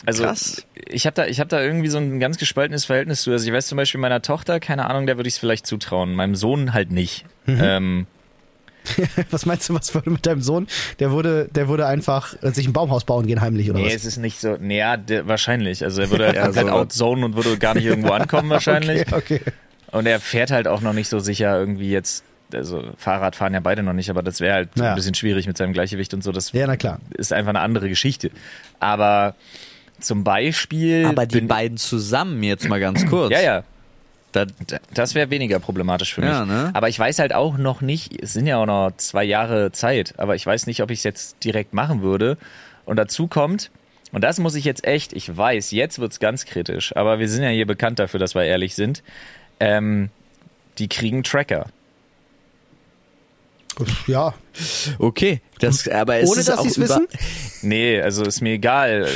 Also Krass. ich habe da, ich hab da irgendwie so ein ganz gespaltenes Verhältnis zu. Also ich weiß zum Beispiel meiner Tochter, keine Ahnung, der würde ich es vielleicht zutrauen. Meinem Sohn halt nicht. Ähm, was meinst du, was würde mit deinem Sohn? Der würde, der würde einfach äh, sich ein Baumhaus bauen gehen heimlich oder nee, was? es ist nicht so. Nee, ja, der, wahrscheinlich. Also er würde halt Ja, komplett so. outzonen und würde gar nicht irgendwo ankommen wahrscheinlich. Okay, okay. Und er fährt halt auch noch nicht so sicher irgendwie jetzt. Also Fahrrad fahren ja beide noch nicht, aber das wäre halt Ja. ein bisschen schwierig mit seinem Gleichgewicht und so. Das Ja, na klar. ist einfach eine andere Geschichte. Aber zum Beispiel. aber die beiden zusammen jetzt mal ganz kurz. Ja, ja. Da, Das wäre weniger problematisch für mich. Ja, ne? Aber ich weiß halt auch noch nicht, es sind ja auch noch zwei Jahre Zeit, aber ich weiß nicht, ob ich es jetzt direkt machen würde. Und dazu kommt, und das muss ich jetzt echt, ich weiß, jetzt wird's ganz kritisch, aber wir sind ja hier bekannt dafür, dass wir ehrlich sind. Ähm, die kriegen Tracker. Ja. okay, das, aber es Ohne ist dass auch sie es über, wissen? Nee, also ist mir egal.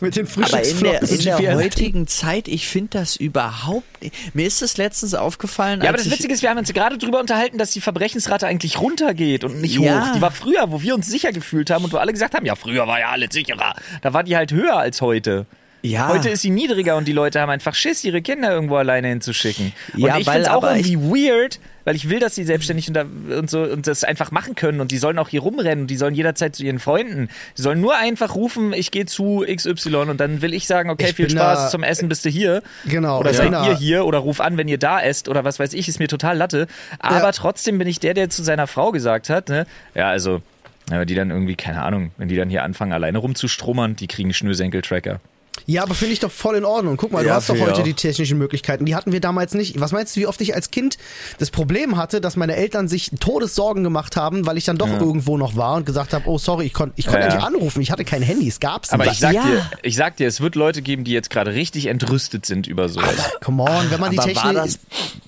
Mit den Aber in der, in der heutigen Zeit, ich finde das überhaupt nicht. Mir ist das letztens aufgefallen, Ja, aber das ich, Witzige ist, wir haben uns gerade drüber unterhalten, dass die Verbrechensrate eigentlich runtergeht und nicht Ja. hoch. Die war früher, wo wir uns sicher gefühlt haben und wo alle gesagt haben, ja, früher war ja alles sicherer. Da war die halt höher als heute. Ja. Heute ist sie niedriger und die Leute haben einfach Schiss, ihre Kinder irgendwo alleine hinzuschicken. Ja, und ich weil finde es auch irgendwie weird, weil ich will, dass sie selbstständig und, da, und so und das einfach machen können und die sollen auch hier rumrennen und die sollen jederzeit zu ihren Freunden. Die sollen nur einfach rufen, ich gehe zu XY und dann will ich sagen, okay, Ich viel Spaß da- zum Essen, bist du hier. Genau, Oder seid da- ihr hier oder ruf an, wenn ihr da esst oder was weiß ich, ist mir total Latte. Aber Ja. trotzdem bin ich der, der zu seiner Frau gesagt hat, ne? Ja, also, ja, die dann irgendwie, keine Ahnung, wenn die dann hier anfangen, alleine rumzustromern, die kriegen Schnürsenkel-Tracker. Ja, aber finde ich doch voll in Ordnung. Guck mal, du Ja, hast doch heute auch. die technischen Möglichkeiten. Die hatten wir damals nicht. Was meinst du, wie oft ich als Kind das Problem hatte, dass meine Eltern sich Todessorgen gemacht haben, weil ich dann doch irgendwo noch war und gesagt habe, oh sorry, ich konnte ich konnt Ja, ja ja. nicht anrufen, ich hatte kein Handy, es gab's Aber nicht. ich sag Ja. dir, ich sag dir, es wird Leute geben, die jetzt gerade richtig entrüstet sind über sowas. Come on, wenn man die aber Technik... war das,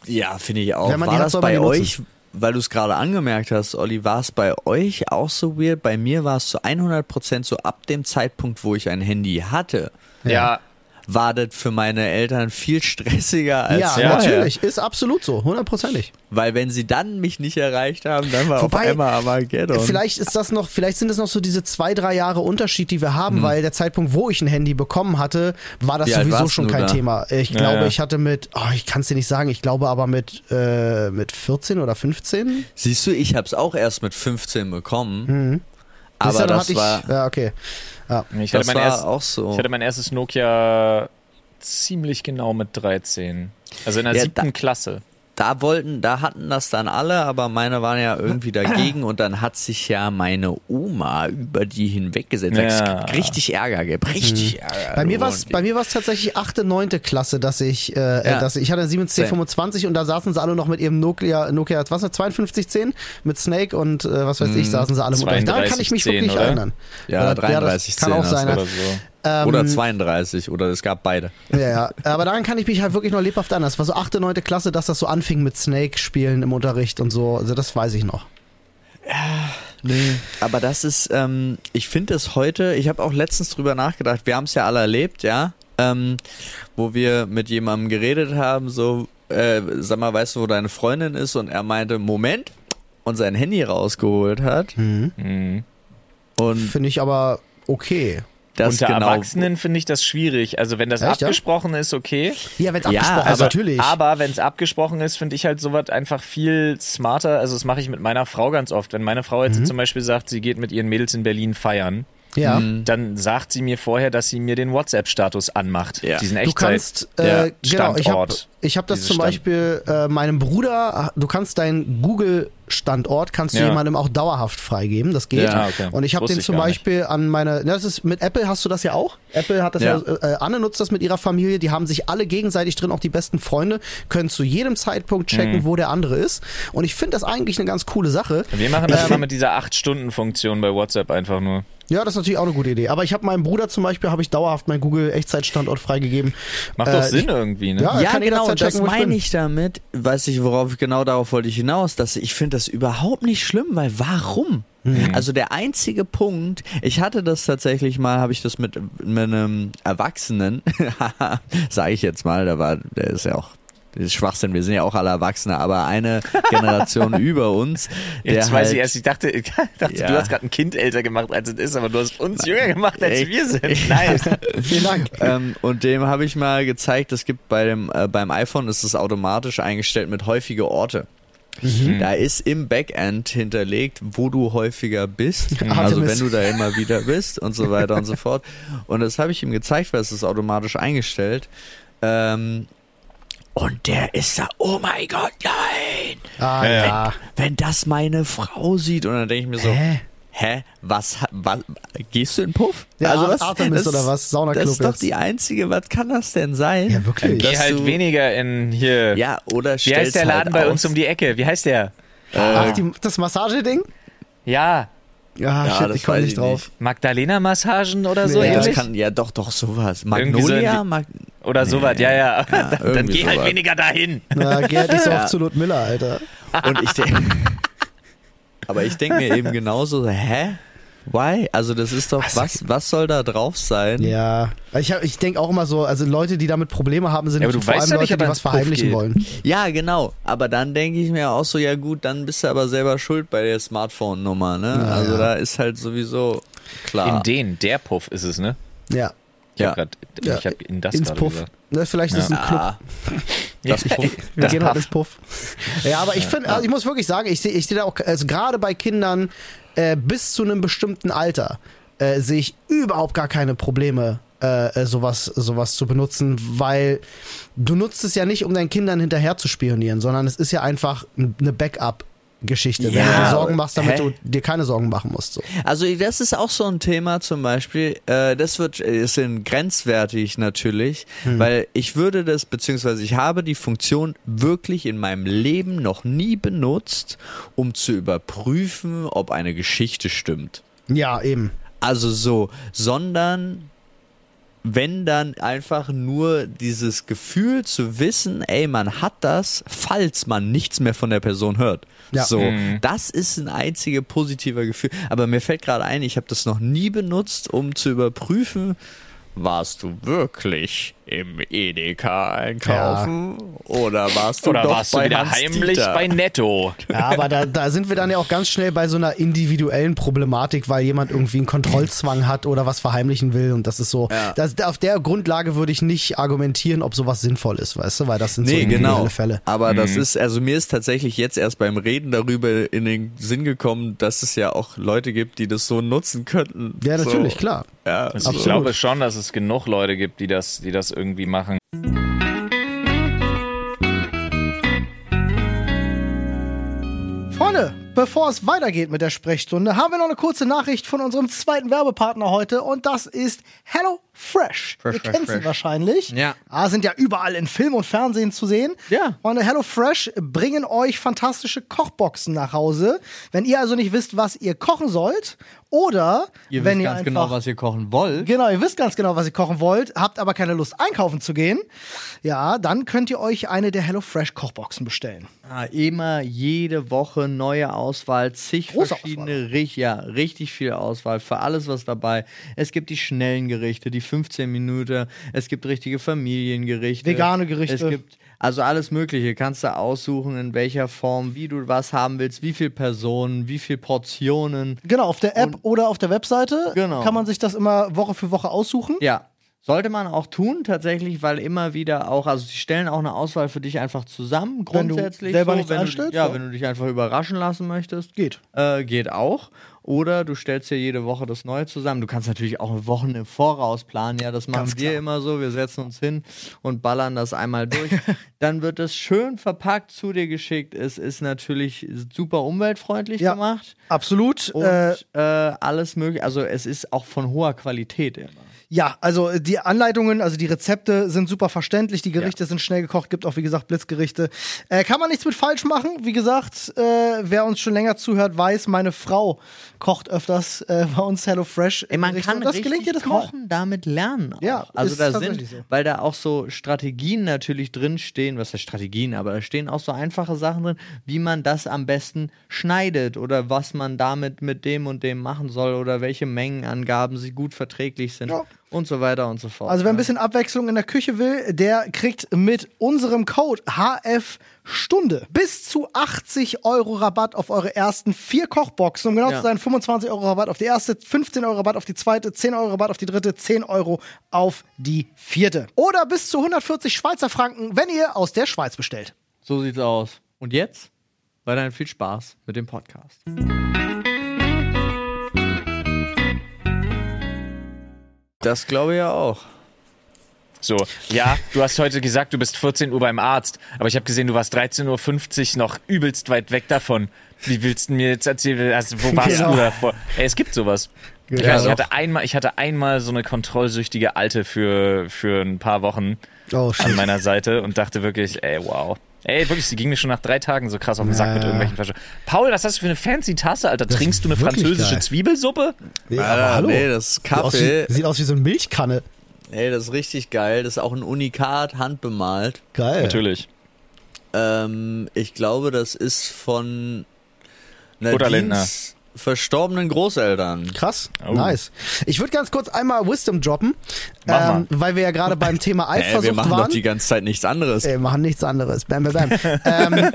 ja, finde ich auch. Wenn man die war hat, das bei die nutzen. euch, weil du es gerade angemerkt hast, Olli, war es bei euch auch so weird? Bei mir war es zu 100% so ab dem Zeitpunkt, wo ich ein Handy hatte, Ja, war das für meine Eltern viel stressiger als ja, vorher. natürlich, ist absolut so, hundertprozentig. Weil wenn sie dann mich nicht erreicht haben, dann war Wobei, auf einmal Armageddon. Vielleicht ist das noch, vielleicht sind es noch so diese zwei, drei Jahre Unterschied, die wir Mhm. haben, weil der Zeitpunkt, wo ich ein Handy bekommen hatte, war das Wie alt sowieso warst schon du kein da? Thema. Ich Ja, glaube, ja. ich hatte mit, oh, ich kann es dir nicht sagen, ich glaube aber mit, äh, mit 14 oder 15. Siehst du, ich habe es auch erst mit 15 bekommen. Aber Siehst du, dann das hatte ich, war, ja, okay. Ja. ich hatte, das mein war erst, auch so. ich hatte mein erstes Nokia ziemlich genau mit 13. Also in der Ja, siebten da- Klasse. Da wollten, da hatten das dann alle, aber meine waren ja irgendwie dagegen und dann hat sich ja meine Oma über die hinweggesetzt. Es Ja. gibt richtig Ärger, gibt richtig Ärger. Bei mir war es bei mir war's tatsächlich achte, neunte Klasse, dass ich, äh, Ja. äh, dass ich, ich hatte eine 1725 und da saßen sie alle noch mit ihrem Nokia, Nokia, was war 5210 mit Snake und äh, was weiß ich, saßen sie alle mit. Daran kann ich mich 3210, wirklich oder? erinnern. Ja, Oder- 3310 das kann auch sein. ja. Oder so. Ähm, Oder 32 oder es gab beide. Ja, ja. Aber daran kann ich mich halt wirklich noch lebhaft erinnern. Das war so 8., 9. Klasse, dass das so anfing mit Snake-Spielen im Unterricht und so. Also das weiß ich noch. Nee. Aber das ist, ähm, ich finde es heute, ich habe auch letztens drüber nachgedacht, wir haben es ja alle erlebt, ja, ähm, wo wir mit jemandem geredet haben, so, äh, sag mal, weißt du, wo deine Freundin ist? Und er meinte, Moment, und sein Handy rausgeholt hat. Mhm. Und Finde ich aber okay. Das Unter genau. Erwachsenen finde ich das schwierig. Also wenn das Echt, ja? abgesprochen ist, okay. Ja, wenn es Ja, abgesprochen ist, also- natürlich. Aber wenn es abgesprochen ist, finde ich halt sowas einfach viel smarter. Also das mache ich mit meiner Frau ganz oft. Wenn meine Frau Mhm. jetzt zum Beispiel sagt, sie geht mit ihren Mädels in Berlin feiern, ja. dann sagt sie mir vorher, dass sie mir den WhatsApp-Status anmacht. Ja. Diesen Du Echtzeit. kannst, äh, genau, ich habe ich hab das zum Stand- Beispiel äh, meinem Bruder, du kannst deinen Google-Standort, kannst du Ja. jemandem auch dauerhaft freigeben, das geht. Ja, okay. Und ich habe den zum gar nicht. Beispiel an meine, na, das ist mit Apple hast du das ja auch. Apple hat das ja, Ja. äh, Anne nutzt das mit ihrer Familie, die haben sich alle gegenseitig drin, auch die besten Freunde, können zu jedem Zeitpunkt Mhm. checken, wo der andere ist. Und ich finde das eigentlich eine ganz coole Sache. Wir machen das Ähm, immer mit dieser 8-Stunden-Funktion bei WhatsApp einfach nur. Ja, das ist natürlich auch eine gute Idee. Aber ich habe meinem Bruder zum Beispiel, habe ich dauerhaft meinen Google-Echtzeitstandort freigegeben. Macht Äh, doch ich- Sinn irgendwie, ne? Ja, Ja, kann genau, und das checken, wo ich meine ich damit, weiß ich, worauf ich genau darauf wollte ich hinaus, dass ich finde das überhaupt nicht schlimm, weil warum? Mhm. Also der einzige Punkt, ich hatte das tatsächlich mal, habe ich das mit, mit einem Erwachsenen, sage ich jetzt mal, der war, der ist ja auch, das ist Schwachsinn, wir sind ja auch alle Erwachsene, aber eine Generation über uns, der Jetzt halt, weiß ich erst, ich dachte, ich dachte Ja. du hast gerade ein Kind älter gemacht, als es ist, aber du hast uns jünger gemacht, als Echt? wir sind. Nice. Vielen Dank. ähm, und dem habe ich mal gezeigt, es gibt bei dem äh, beim iPhone ist es automatisch eingestellt mit häufige Orte. Da ist im Backend hinterlegt, wo du häufiger bist. Also Artemis. wenn du da immer wieder bist und so weiter und so fort. Und das habe ich ihm gezeigt, weil es ist automatisch eingestellt. Ähm, und der ist da, oh mein Gott, nein! Ah, Ja, ja. Wenn das meine Frau sieht. Und dann denke ich mir so, Hä? hä? Was, was gehst du in Puff? Ja, also was, Artemis das- oder was? Saunaclub Das ist doch jetzt. die einzige, was kann das denn sein? Ja, wirklich. Geh Dass halt du- weniger in hier. Ja, oder Wie heißt der Laden halt bei uns um die Ecke? Wie heißt der? Ach, die, das Massageding? Ja, Ja, Ja, shit, das ich komme nicht ich drauf. Magdalena-Massagen oder so Nee, Ja, das ähnlich? kann, ja, doch, doch, sowas. So Magnolia? die- Mag Oder sowas, ja, ja. dann dann irgendwie geh halt sowas. weniger dahin. Na, geh halt nicht so oft zu Ludmilla, Alter. und ich denke. aber ich denke mir eben genauso, hä? Why? Also das ist doch, was, was soll da drauf sein? Ja, ich, hab- ich denke auch immer so, also Leute, die damit Probleme haben, sind Ja, aber du vor weißt allem ja nicht, Leute, ob die was verheimlichen wollen. Ja, genau. Aber dann denke ich mir auch so, ja gut, dann bist du aber selber schuld bei der Smartphone-Nummer, ne? Ja, also ja. da ist halt sowieso klar. In den, der Puff ist es, ne? Ja, Ich Ja. hab grad, Ja, ich hab in das ins gerade Puff. gesagt. Ne, vielleicht ist es ein Club. Ah, das Puff. Wir Das gehen halt Puff. ins Puff. Ja, aber ich finde, also ich muss wirklich sagen, ich sehe ich seh da auch, also gerade bei Kindern äh, bis zu einem bestimmten Alter äh, sehe ich überhaupt gar keine Probleme, äh, äh, sowas, sowas zu benutzen, weil du nutzt es ja nicht, um deinen Kindern hinterher zu spionieren, sondern es ist ja einfach eine Backup-Geschichte, wenn du Ja, dir Sorgen machst, damit hä? du dir keine Sorgen machen musst. So. Also das ist auch so ein Thema zum Beispiel, äh, das wird ist in grenzwertig natürlich, weil ich würde das, beziehungsweise ich habe die Funktion wirklich in meinem Leben noch nie benutzt, um zu überprüfen, ob eine Geschichte stimmt. Ja, eben. Also so, sondern wenn dann einfach nur dieses Gefühl zu wissen, ey, man hat das, falls man nichts mehr von der Person hört. Ja. So, Mhm. das ist ein einziger positiver Gefühl. Aber mir fällt gerade ein, ich habe das noch nie benutzt, um zu überprüfen, warst du wirklich im Edeka einkaufen oder warst du Oder doch warst du bei wieder Hans heimlich Dieter? bei Netto? Ja, aber da, da sind wir dann ja auch ganz schnell bei so einer individuellen Problematik, weil jemand irgendwie einen Kontrollzwang hat oder was verheimlichen will. Und das ist so, Ja. das, auf der Grundlage würde ich nicht argumentieren, ob sowas sinnvoll ist, weißt du, weil das sind so Nee, individuelle genau. Fälle. Aber das Mhm. ist, also mir ist tatsächlich jetzt erst beim Reden darüber in den Sinn gekommen, dass es ja auch Leute gibt, die das so nutzen könnten. Ja, natürlich, so. klar. Ja, Also so. ich glaube schon, dass es genug Leute gibt, die das, die das irgendwie machen. Freunde, Bevor es weitergeht mit der Sprechstunde, haben wir noch eine kurze Nachricht von unserem zweiten Werbepartner heute und das ist Hello Fresh. Fresh, Ihr fresh, kennt sie fresh. wahrscheinlich. Ja. Ah, sind ja überall in Film und Fernsehen zu sehen. Ja. Und Hello Fresh bringen euch fantastische Kochboxen nach Hause. Wenn ihr also nicht wisst, was ihr kochen sollt oder Ihr wenn wisst ihr ganz einfach genau, was ihr kochen wollt. Genau, ihr wisst ganz genau, was ihr kochen wollt, habt aber keine Lust einkaufen zu gehen. Ja, dann könnt ihr euch eine der HelloFresh Kochboxen bestellen. Ah, immer jede Woche neue Auswahl, zig Große verschiedene, Richt, ja, richtig viel Auswahl für alles, was dabei. Es gibt die schnellen Gerichte, die 15 Minuten, es gibt richtige Familiengerichte. Vegane Gerichte. Es gibt also alles Mögliche. Kannst du aussuchen, in welcher Form, wie du was haben willst, wie viele Personen, wie viele Portionen. Genau, auf der App oder auf der Webseite Genau. kann man sich das immer Woche für Woche aussuchen. Ja. Sollte man auch tun, tatsächlich, weil immer wieder auch, also sie stellen auch eine Auswahl für dich einfach zusammen, Wenn du grundsätzlich. selber so, nichts wenn du, ja, ja. wenn du dich einfach überraschen lassen möchtest. Geht. Äh, geht auch. Oder du stellst dir jede Woche das Neue zusammen. Du kannst natürlich auch Wochen im Voraus planen. Ja, das machen Ganz wir klar. immer so. Wir setzen uns hin und ballern das einmal durch. Dann wird es schön verpackt zu dir geschickt. Es ist natürlich super umweltfreundlich Ja. gemacht. Absolut. Und Äh, äh, alles mögliche. Also es ist auch von hoher Qualität immer. Ja, also äh, die Anleitungen, also die Rezepte sind super verständlich, die Gerichte sind schnell gekocht, gibt auch wie gesagt Blitzgerichte. Äh, kann man nichts mit falsch machen. Wie gesagt, äh, wer uns schon länger zuhört, weiß, meine Frau kocht öfters äh, bei uns HelloFresh. Ey, man Gerichte kann und das gelingt jedes Mal. kochen, damit lernen. Auch. Ja, also da sind, so. weil da auch so Strategien natürlich drin stehen, was heißt Strategien, aber da stehen auch so einfache Sachen drin, wie man das am besten schneidet oder was man damit mit dem und dem machen soll oder welche Mengenangaben sie gut verträglich sind Ja. Und so weiter und so fort. Also wer ein bisschen Abwechslung in der Küche will, der kriegt mit unserem Code HF Stunde bis zu 80 Euro Rabatt auf eure ersten vier Kochboxen. Um genau Ja. zu sein, 25 Euro Rabatt auf die erste, 15 Euro Rabatt auf die zweite, 10 Euro Rabatt auf die dritte, 10 Euro auf die vierte. Oder bis zu 140 Schweizer Franken, wenn ihr aus der Schweiz bestellt. So sieht's aus. Und jetzt weiterhin viel Spaß mit dem Podcast. Das glaube ich ja auch. So, ja, du hast heute gesagt, du bist 14 Uhr beim Arzt, aber ich habe gesehen, du warst 13.50 Uhr noch übelst weit weg davon. Wie willst du mir jetzt erzählen, also, wo warst Genau. du davor? Ey, es gibt sowas. Ich, Ja, weiß, ich, hatte einmal, ich hatte einmal so eine kontrollsüchtige Alte für, für ein paar Wochen Oh, an meiner Seite und dachte wirklich, ey, wow. Ey, wirklich, sie ging mir schon nach drei Tagen so krass auf den Sack mit irgendwelchen Flaschen. Paul, was hast du für eine fancy Tasse, Alter? Das Trinkst du eine französische geil. Zwiebelsuppe? Nee, Ah, nee, das ist Sieht aus, Kaffee. wie, sieht aus wie so eine Milchkanne. Ey, das ist richtig geil. Das ist auch ein Unikat, handbemalt. Geil. Natürlich. Ähm, ich glaube, das ist von Oder Lindner. Nadines verstorbenen Großeltern. Krass, Oh. nice. Ich würde ganz kurz einmal Wisdom droppen, Mach mal. ähm, weil wir ja gerade beim Thema Eifersucht wir machen waren. doch die ganze Zeit nichts anderes. Ey, machen nichts anderes. Bam, bam, bam. ähm,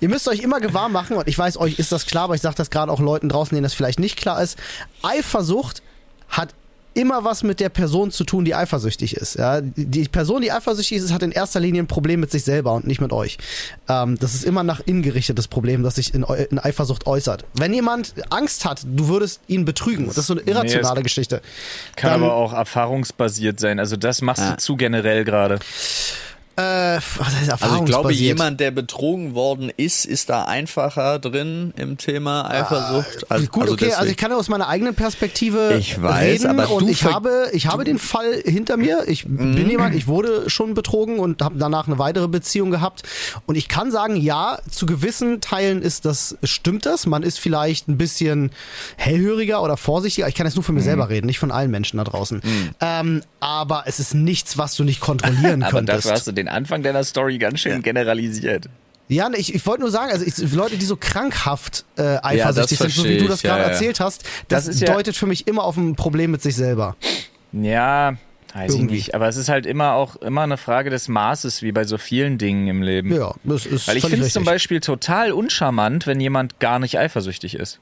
ihr müsst euch immer gewahr machen, und ich weiß, euch ist das klar, aber ich sage das gerade auch Leuten draußen, denen das vielleicht nicht klar ist. Eifersucht hat immer was mit der Person zu tun, die eifersüchtig ist. Ja? Die Person, die eifersüchtig ist, hat in erster Linie ein Problem mit sich selber und nicht mit euch. Ähm, das ist immer nach innen gerichtetes Problem, das sich in, in Eifersucht äußert. Wenn jemand Angst hat, du würdest ihn betrügen, das ist so eine irrationale Geschichte. Kann Dann- aber auch erfahrungsbasiert sein. Also das machst Ja. du zu generell gerade. Äh, was heißt Also ich glaube, jemand, der betrogen worden ist, ist da einfacher drin im Thema Eifersucht. Ah, Gut, okay, also deswegen- ich kann ja aus meiner eigenen Perspektive Ich weiß, reden aber und ich habe, ich habe den Fall hinter mir. Ich bin jemand, ich wurde schon betrogen und habe danach eine weitere Beziehung gehabt. Und ich kann sagen, ja, zu gewissen Teilen ist das, stimmt das. Man ist vielleicht ein bisschen hellhöriger oder vorsichtiger. Ich kann jetzt nur von mir selber reden, nicht von allen Menschen da draußen. Ähm, aber es ist nichts, was du nicht kontrollieren Aber könntest. dafür hast du den Anfang deiner Story ganz schön generalisiert. Ja, ne, ich, ich wollte nur sagen, also ich, Leute, die so krankhaft äh, eifersüchtig sind, so wie du das ja, gerade ja. erzählt hast, das, Das ist ja- deutet für mich immer auf ein Problem mit sich selber. Ja, weiß Irgendwie. ich nicht. Aber es ist halt immer auch immer eine Frage des Maßes, wie bei so vielen Dingen im Leben. Ja, das ist Weil ich finde es zum. Beispiel total uncharmant, wenn jemand gar nicht eifersüchtig ist.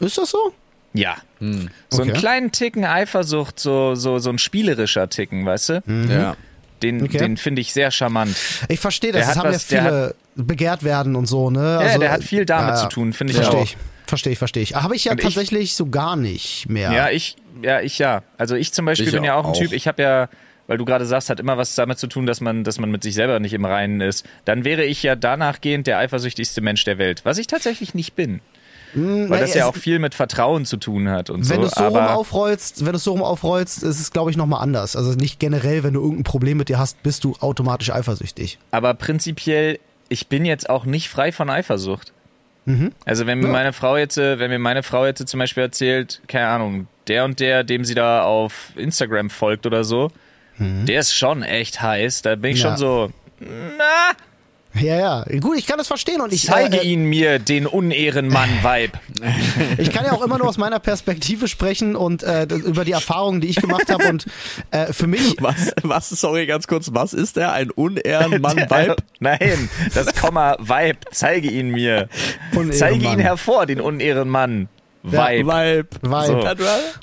Ist das so? Ja. Hm. So einen Okay. kleinen Ticken Eifersucht, so, so, so ein spielerischer Ticken, weißt du? ja. Den, Okay. den finde ich sehr charmant. Ich verstehe das. Der Das hat haben was- ja viele begehrt werden und so, ne? Ja, der hat viel damit ja, zu tun, finde ich Verstehe auch. ich. Verstehe ich, verstehe ich. Habe ich ja Und ich- tatsächlich so gar nicht mehr. Ja, ich, ja, ich ja. Also ich zum Beispiel Ich bin ja auch ein auch. Typ, ich habe ja, weil du gerade sagst, hat immer was damit zu tun, dass man, dass man mit sich selber nicht im Reinen ist. Dann wäre ich ja danach gehend der eifersüchtigste Mensch der Welt, was ich tatsächlich nicht bin. Weil na, das ja auch viel mit Vertrauen zu tun hat und Wenn so. du es so rum aufrollst, wenn du es so rum aufrollst, ist es, glaube ich, nochmal anders. Also nicht generell, wenn du irgendein Problem mit dir hast, bist du automatisch eifersüchtig. Aber prinzipiell, ich bin jetzt auch nicht frei von Eifersucht. Also wenn mir Ja. meine Frau jetzt, äh, wenn mir meine Frau jetzt zum Beispiel erzählt, keine Ahnung, der und der, dem sie da auf Instagram folgt oder so, der ist schon echt heiß. Da bin ich Ja. schon so, na, Ja, ja. Gut, ich kann das verstehen und ich zeige äh, ihn mir, den Unehrenmann-Vibe. Ich kann ja auch immer nur aus meiner Perspektive sprechen und äh, über die Erfahrungen, die ich gemacht habe. Und äh, für mich, Was, was, sorry, ganz kurz, was ist der? Ein Unehrenmann-Vibe? Nein, das Komma Vibe, zeige ihn mir. Unehrenmann. Zeige ihn hervor, den Unehrenmann. Ja, Vibe. Vibe. Vibe. So.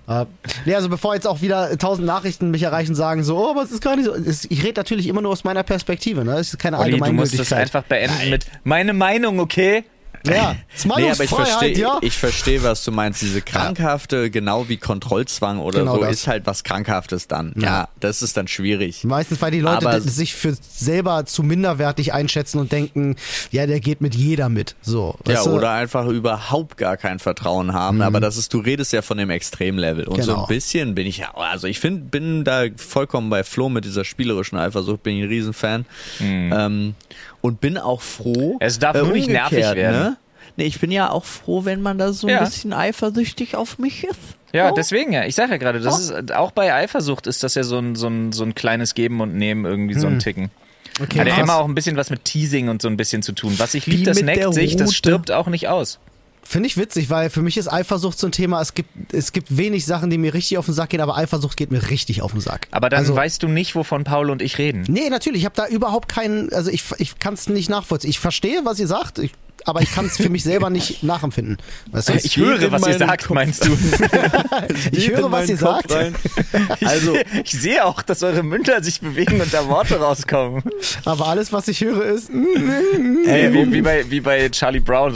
Äh, nee, also bevor jetzt auch wieder tausend Nachrichten mich erreichen, sagen so, oh, was ist gar nicht so. Es- Ich rede natürlich immer nur aus meiner Perspektive. Ne? Das ist keine Olli, du musst das einfach beenden mit meine Meinung, okay? Ja, ist Nee, aber ich verstehe, ja. ich verstehe, was du meinst. Diese krankhafte, genau wie Kontrollzwang oder Genau so, das. ist halt was Krankhaftes dann. Ja, Ja. das ist dann schwierig. Meistens, weil die Leute Aber- sich für selber zu minderwertig einschätzen und denken, ja, der geht mit jeder mit. So. Ja, du? oder einfach überhaupt gar kein Vertrauen haben. Aber das ist, du redest ja von dem Extremlevel. Und so Genau. ein bisschen bin ich ja, also ich finde, bin da vollkommen bei Flo mit dieser spielerischen Eifersucht, bin ich ein Riesenfan. Ähm, und bin auch froh. Es darf nur nicht nervig umgekehrt, werden. Ne? Nee, ich bin ja auch froh, wenn man da so Ja. ein bisschen eifersüchtig auf mich ist. Ja, Oh. deswegen ja. Ich sage ja gerade, das ist auch bei Eifersucht ist das ja so ein, so ein, so ein kleines Geben und Nehmen irgendwie so ein Ticken. okay, Hat ja immer auch ein bisschen was mit Teasing und so ein bisschen zu tun. Was sich liebt, Wie das neckt sich, das stirbt auch nicht aus. Finde ich witzig, weil für mich ist Eifersucht so ein Thema, es gibt, es gibt wenig Sachen, die mir richtig auf den Sack gehen, aber Eifersucht geht mir richtig auf den Sack. Aber dann also, weißt du nicht, wovon Paul und ich reden. Nee, natürlich, ich habe da überhaupt keinen, also ich, ich kann es nicht nachvollziehen. Ich verstehe, was ihr sagt, ich, aber ich kann es für mich selber nicht nachempfinden. Weißt du? Ich geht höre, was ihr sagt, Kopf. meinst du? ich höre, was ihr Kopf sagt, rein. Also, ich sehe auch, dass eure Münder sich bewegen und da Worte rauskommen. aber alles, was ich höre, ist. mm, Ey, wie, wie, bei, wie bei Charlie Brown.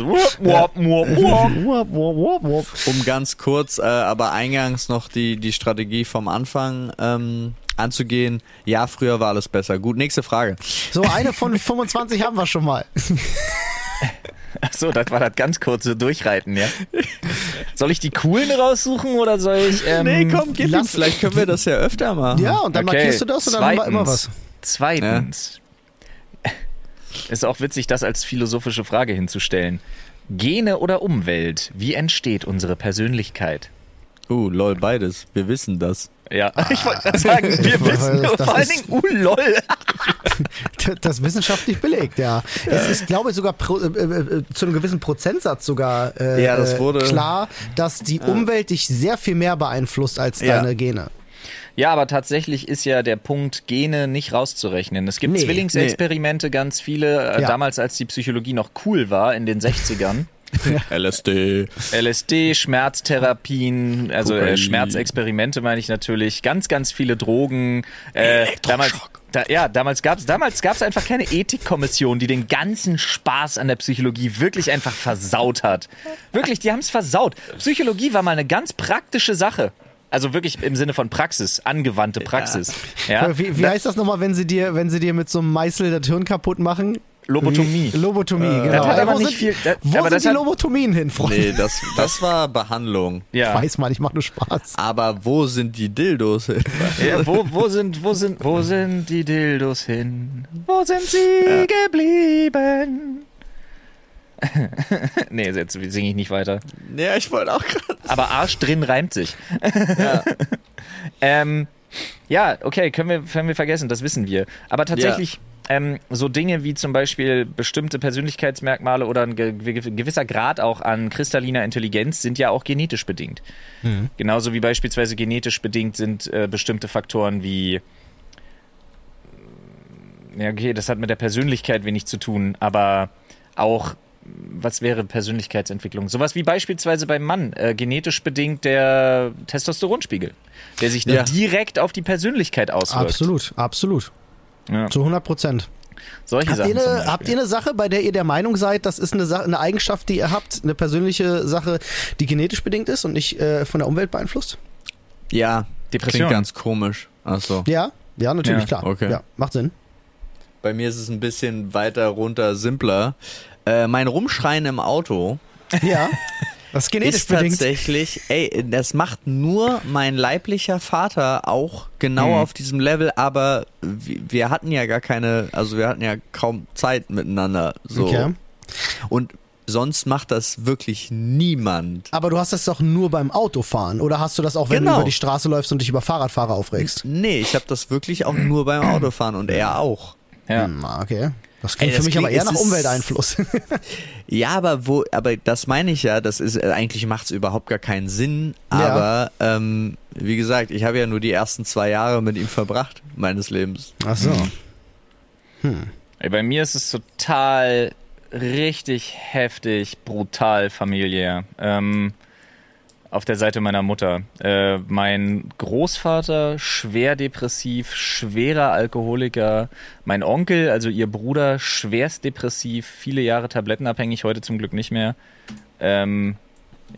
Um ganz kurz, äh, aber eingangs noch die, die Strategie vom Anfang ähm, anzugehen. Ja, früher war alles besser. Gut, nächste Frage. So, eine von 25 haben wir schon mal. Achso, das war das ganz kurze Durchreiten, ja. Soll ich die coolen raussuchen oder soll ich. Ähm, gib lass-. Vielleicht können wir das ja öfter machen. Ja, und dann okay, markierst du das und dann haben wir immer was. Zweitens. Ist auch witzig, das als philosophische Frage hinzustellen. Gene oder Umwelt? Wie entsteht unsere Persönlichkeit? Uh, lol, beides. Wir wissen das. Ja, ich wollte gerade sagen, wir Weil wissen das- nur das vor allen ist- Dingen, uh, lol. Das ist wissenschaftlich belegt, ja. Es ist, glaube ich, sogar pro, äh, äh, zu einem gewissen Prozentsatz sogar äh, Ja, das wurde- äh, klar, dass die Umwelt dich sehr viel mehr beeinflusst als Ja. deine Gene. Ja, aber tatsächlich ist ja der Punkt Gene nicht rauszurechnen. Es gibt Nee, Zwillingsexperimente, ganz viele, äh, Ja. damals als die Psychologie noch cool war, in den 60ern. LSD. LSD, Schmerztherapien, also äh, Kokain. Schmerzexperimente meine ich natürlich, ganz, ganz viele Drogen. Äh, damals, da, ja, damals gab's damals gab's einfach keine Ethikkommission, die den ganzen Spaß an der Psychologie wirklich einfach versaut hat. Wirklich, die haben's versaut. Psychologie war mal eine ganz praktische Sache. Also wirklich im Sinne von Praxis, angewandte Praxis. Ja? Wie, wie heißt das nochmal, wenn sie dir, wenn sie dir mit so einem Meißel das Hirn kaputt machen? Lobotomie. Wie- Lobotomie, genau. Das hat Ey, aber wo sind, viel- das- wo aber sind die hat- Lobotomien hin, Freunde? Nee, das, das war Behandlung. Ja. Weiß man, ich mach nur Spaß. Aber wo sind die Dildos? Ja, wo, wo sind, wo sind, wo sind die Dildos hin? Wo sind sie geblieben? nee, jetzt singe ich nicht weiter. ja, ich wollte auch gerade. Aber Arsch drin reimt sich. ähm, ja, okay, können wir, können wir vergessen, das wissen wir. Aber tatsächlich, ähm, so Dinge wie zum Beispiel bestimmte Persönlichkeitsmerkmale oder ein ge ge gewisser Grad auch an kristalliner Intelligenz sind ja auch genetisch bedingt. Genauso wie beispielsweise genetisch bedingt sind äh, bestimmte Faktoren wie ja, okay, das hat mit der Persönlichkeit wenig zu tun, aber auch, was wäre Persönlichkeitsentwicklung? Sowas wie beispielsweise beim Mann, äh, genetisch bedingt der Testosteronspiegel, der sich Ja. direkt auf die Persönlichkeit auswirkt. Absolut, absolut. Ja. Zu 100 Prozent. Solche Habt, Sachen. ihr eine, habt ihr eine Sache, bei der ihr der Meinung seid, das ist eine, eine Eigenschaft, die ihr habt, eine persönliche Sache, die genetisch bedingt ist und nicht äh, von der Umwelt beeinflusst? Ja, Depression. klingt ganz komisch. Achso. Ja, ja, natürlich, Ja, klar. okay. Ja, macht Sinn. Bei mir ist es ein bisschen weiter runter, simpler. Äh, mein Rumschreien im Auto Ja, Das ist genetisch ist bedingt. tatsächlich, ey, das macht nur mein leiblicher Vater auch genau Mhm. auf diesem Level, aber wir, wir hatten ja gar keine, also wir hatten ja kaum Zeit miteinander. So. Okay. Und sonst macht das wirklich niemand. Aber du hast das doch nur beim Autofahren oder hast du das auch, wenn Genau. du über die Straße läufst und dich über Fahrradfahrer aufregst? Nee, ich habe das wirklich auch nur beim Autofahren und er auch. Ja. Hm, okay. Das klingt Ey, für das mich aber klingt- eher es nach Umwelteinfluss. Ja, aber wo, aber das meine ich ja, das ist, äh, eigentlich macht es überhaupt gar keinen Sinn, Ja. aber ähm, wie gesagt, ich habe ja nur die ersten zwei Jahre mit ihm verbracht, meines Lebens. Ach so. Ey, Bei mir ist es total richtig heftig, brutal familiär. Ähm, auf der Seite meiner Mutter. Äh, mein Großvater, schwer depressiv, schwerer Alkoholiker. Mein Onkel, also ihr Bruder, schwerst depressiv, viele Jahre tablettenabhängig, heute zum Glück nicht mehr. Ähm,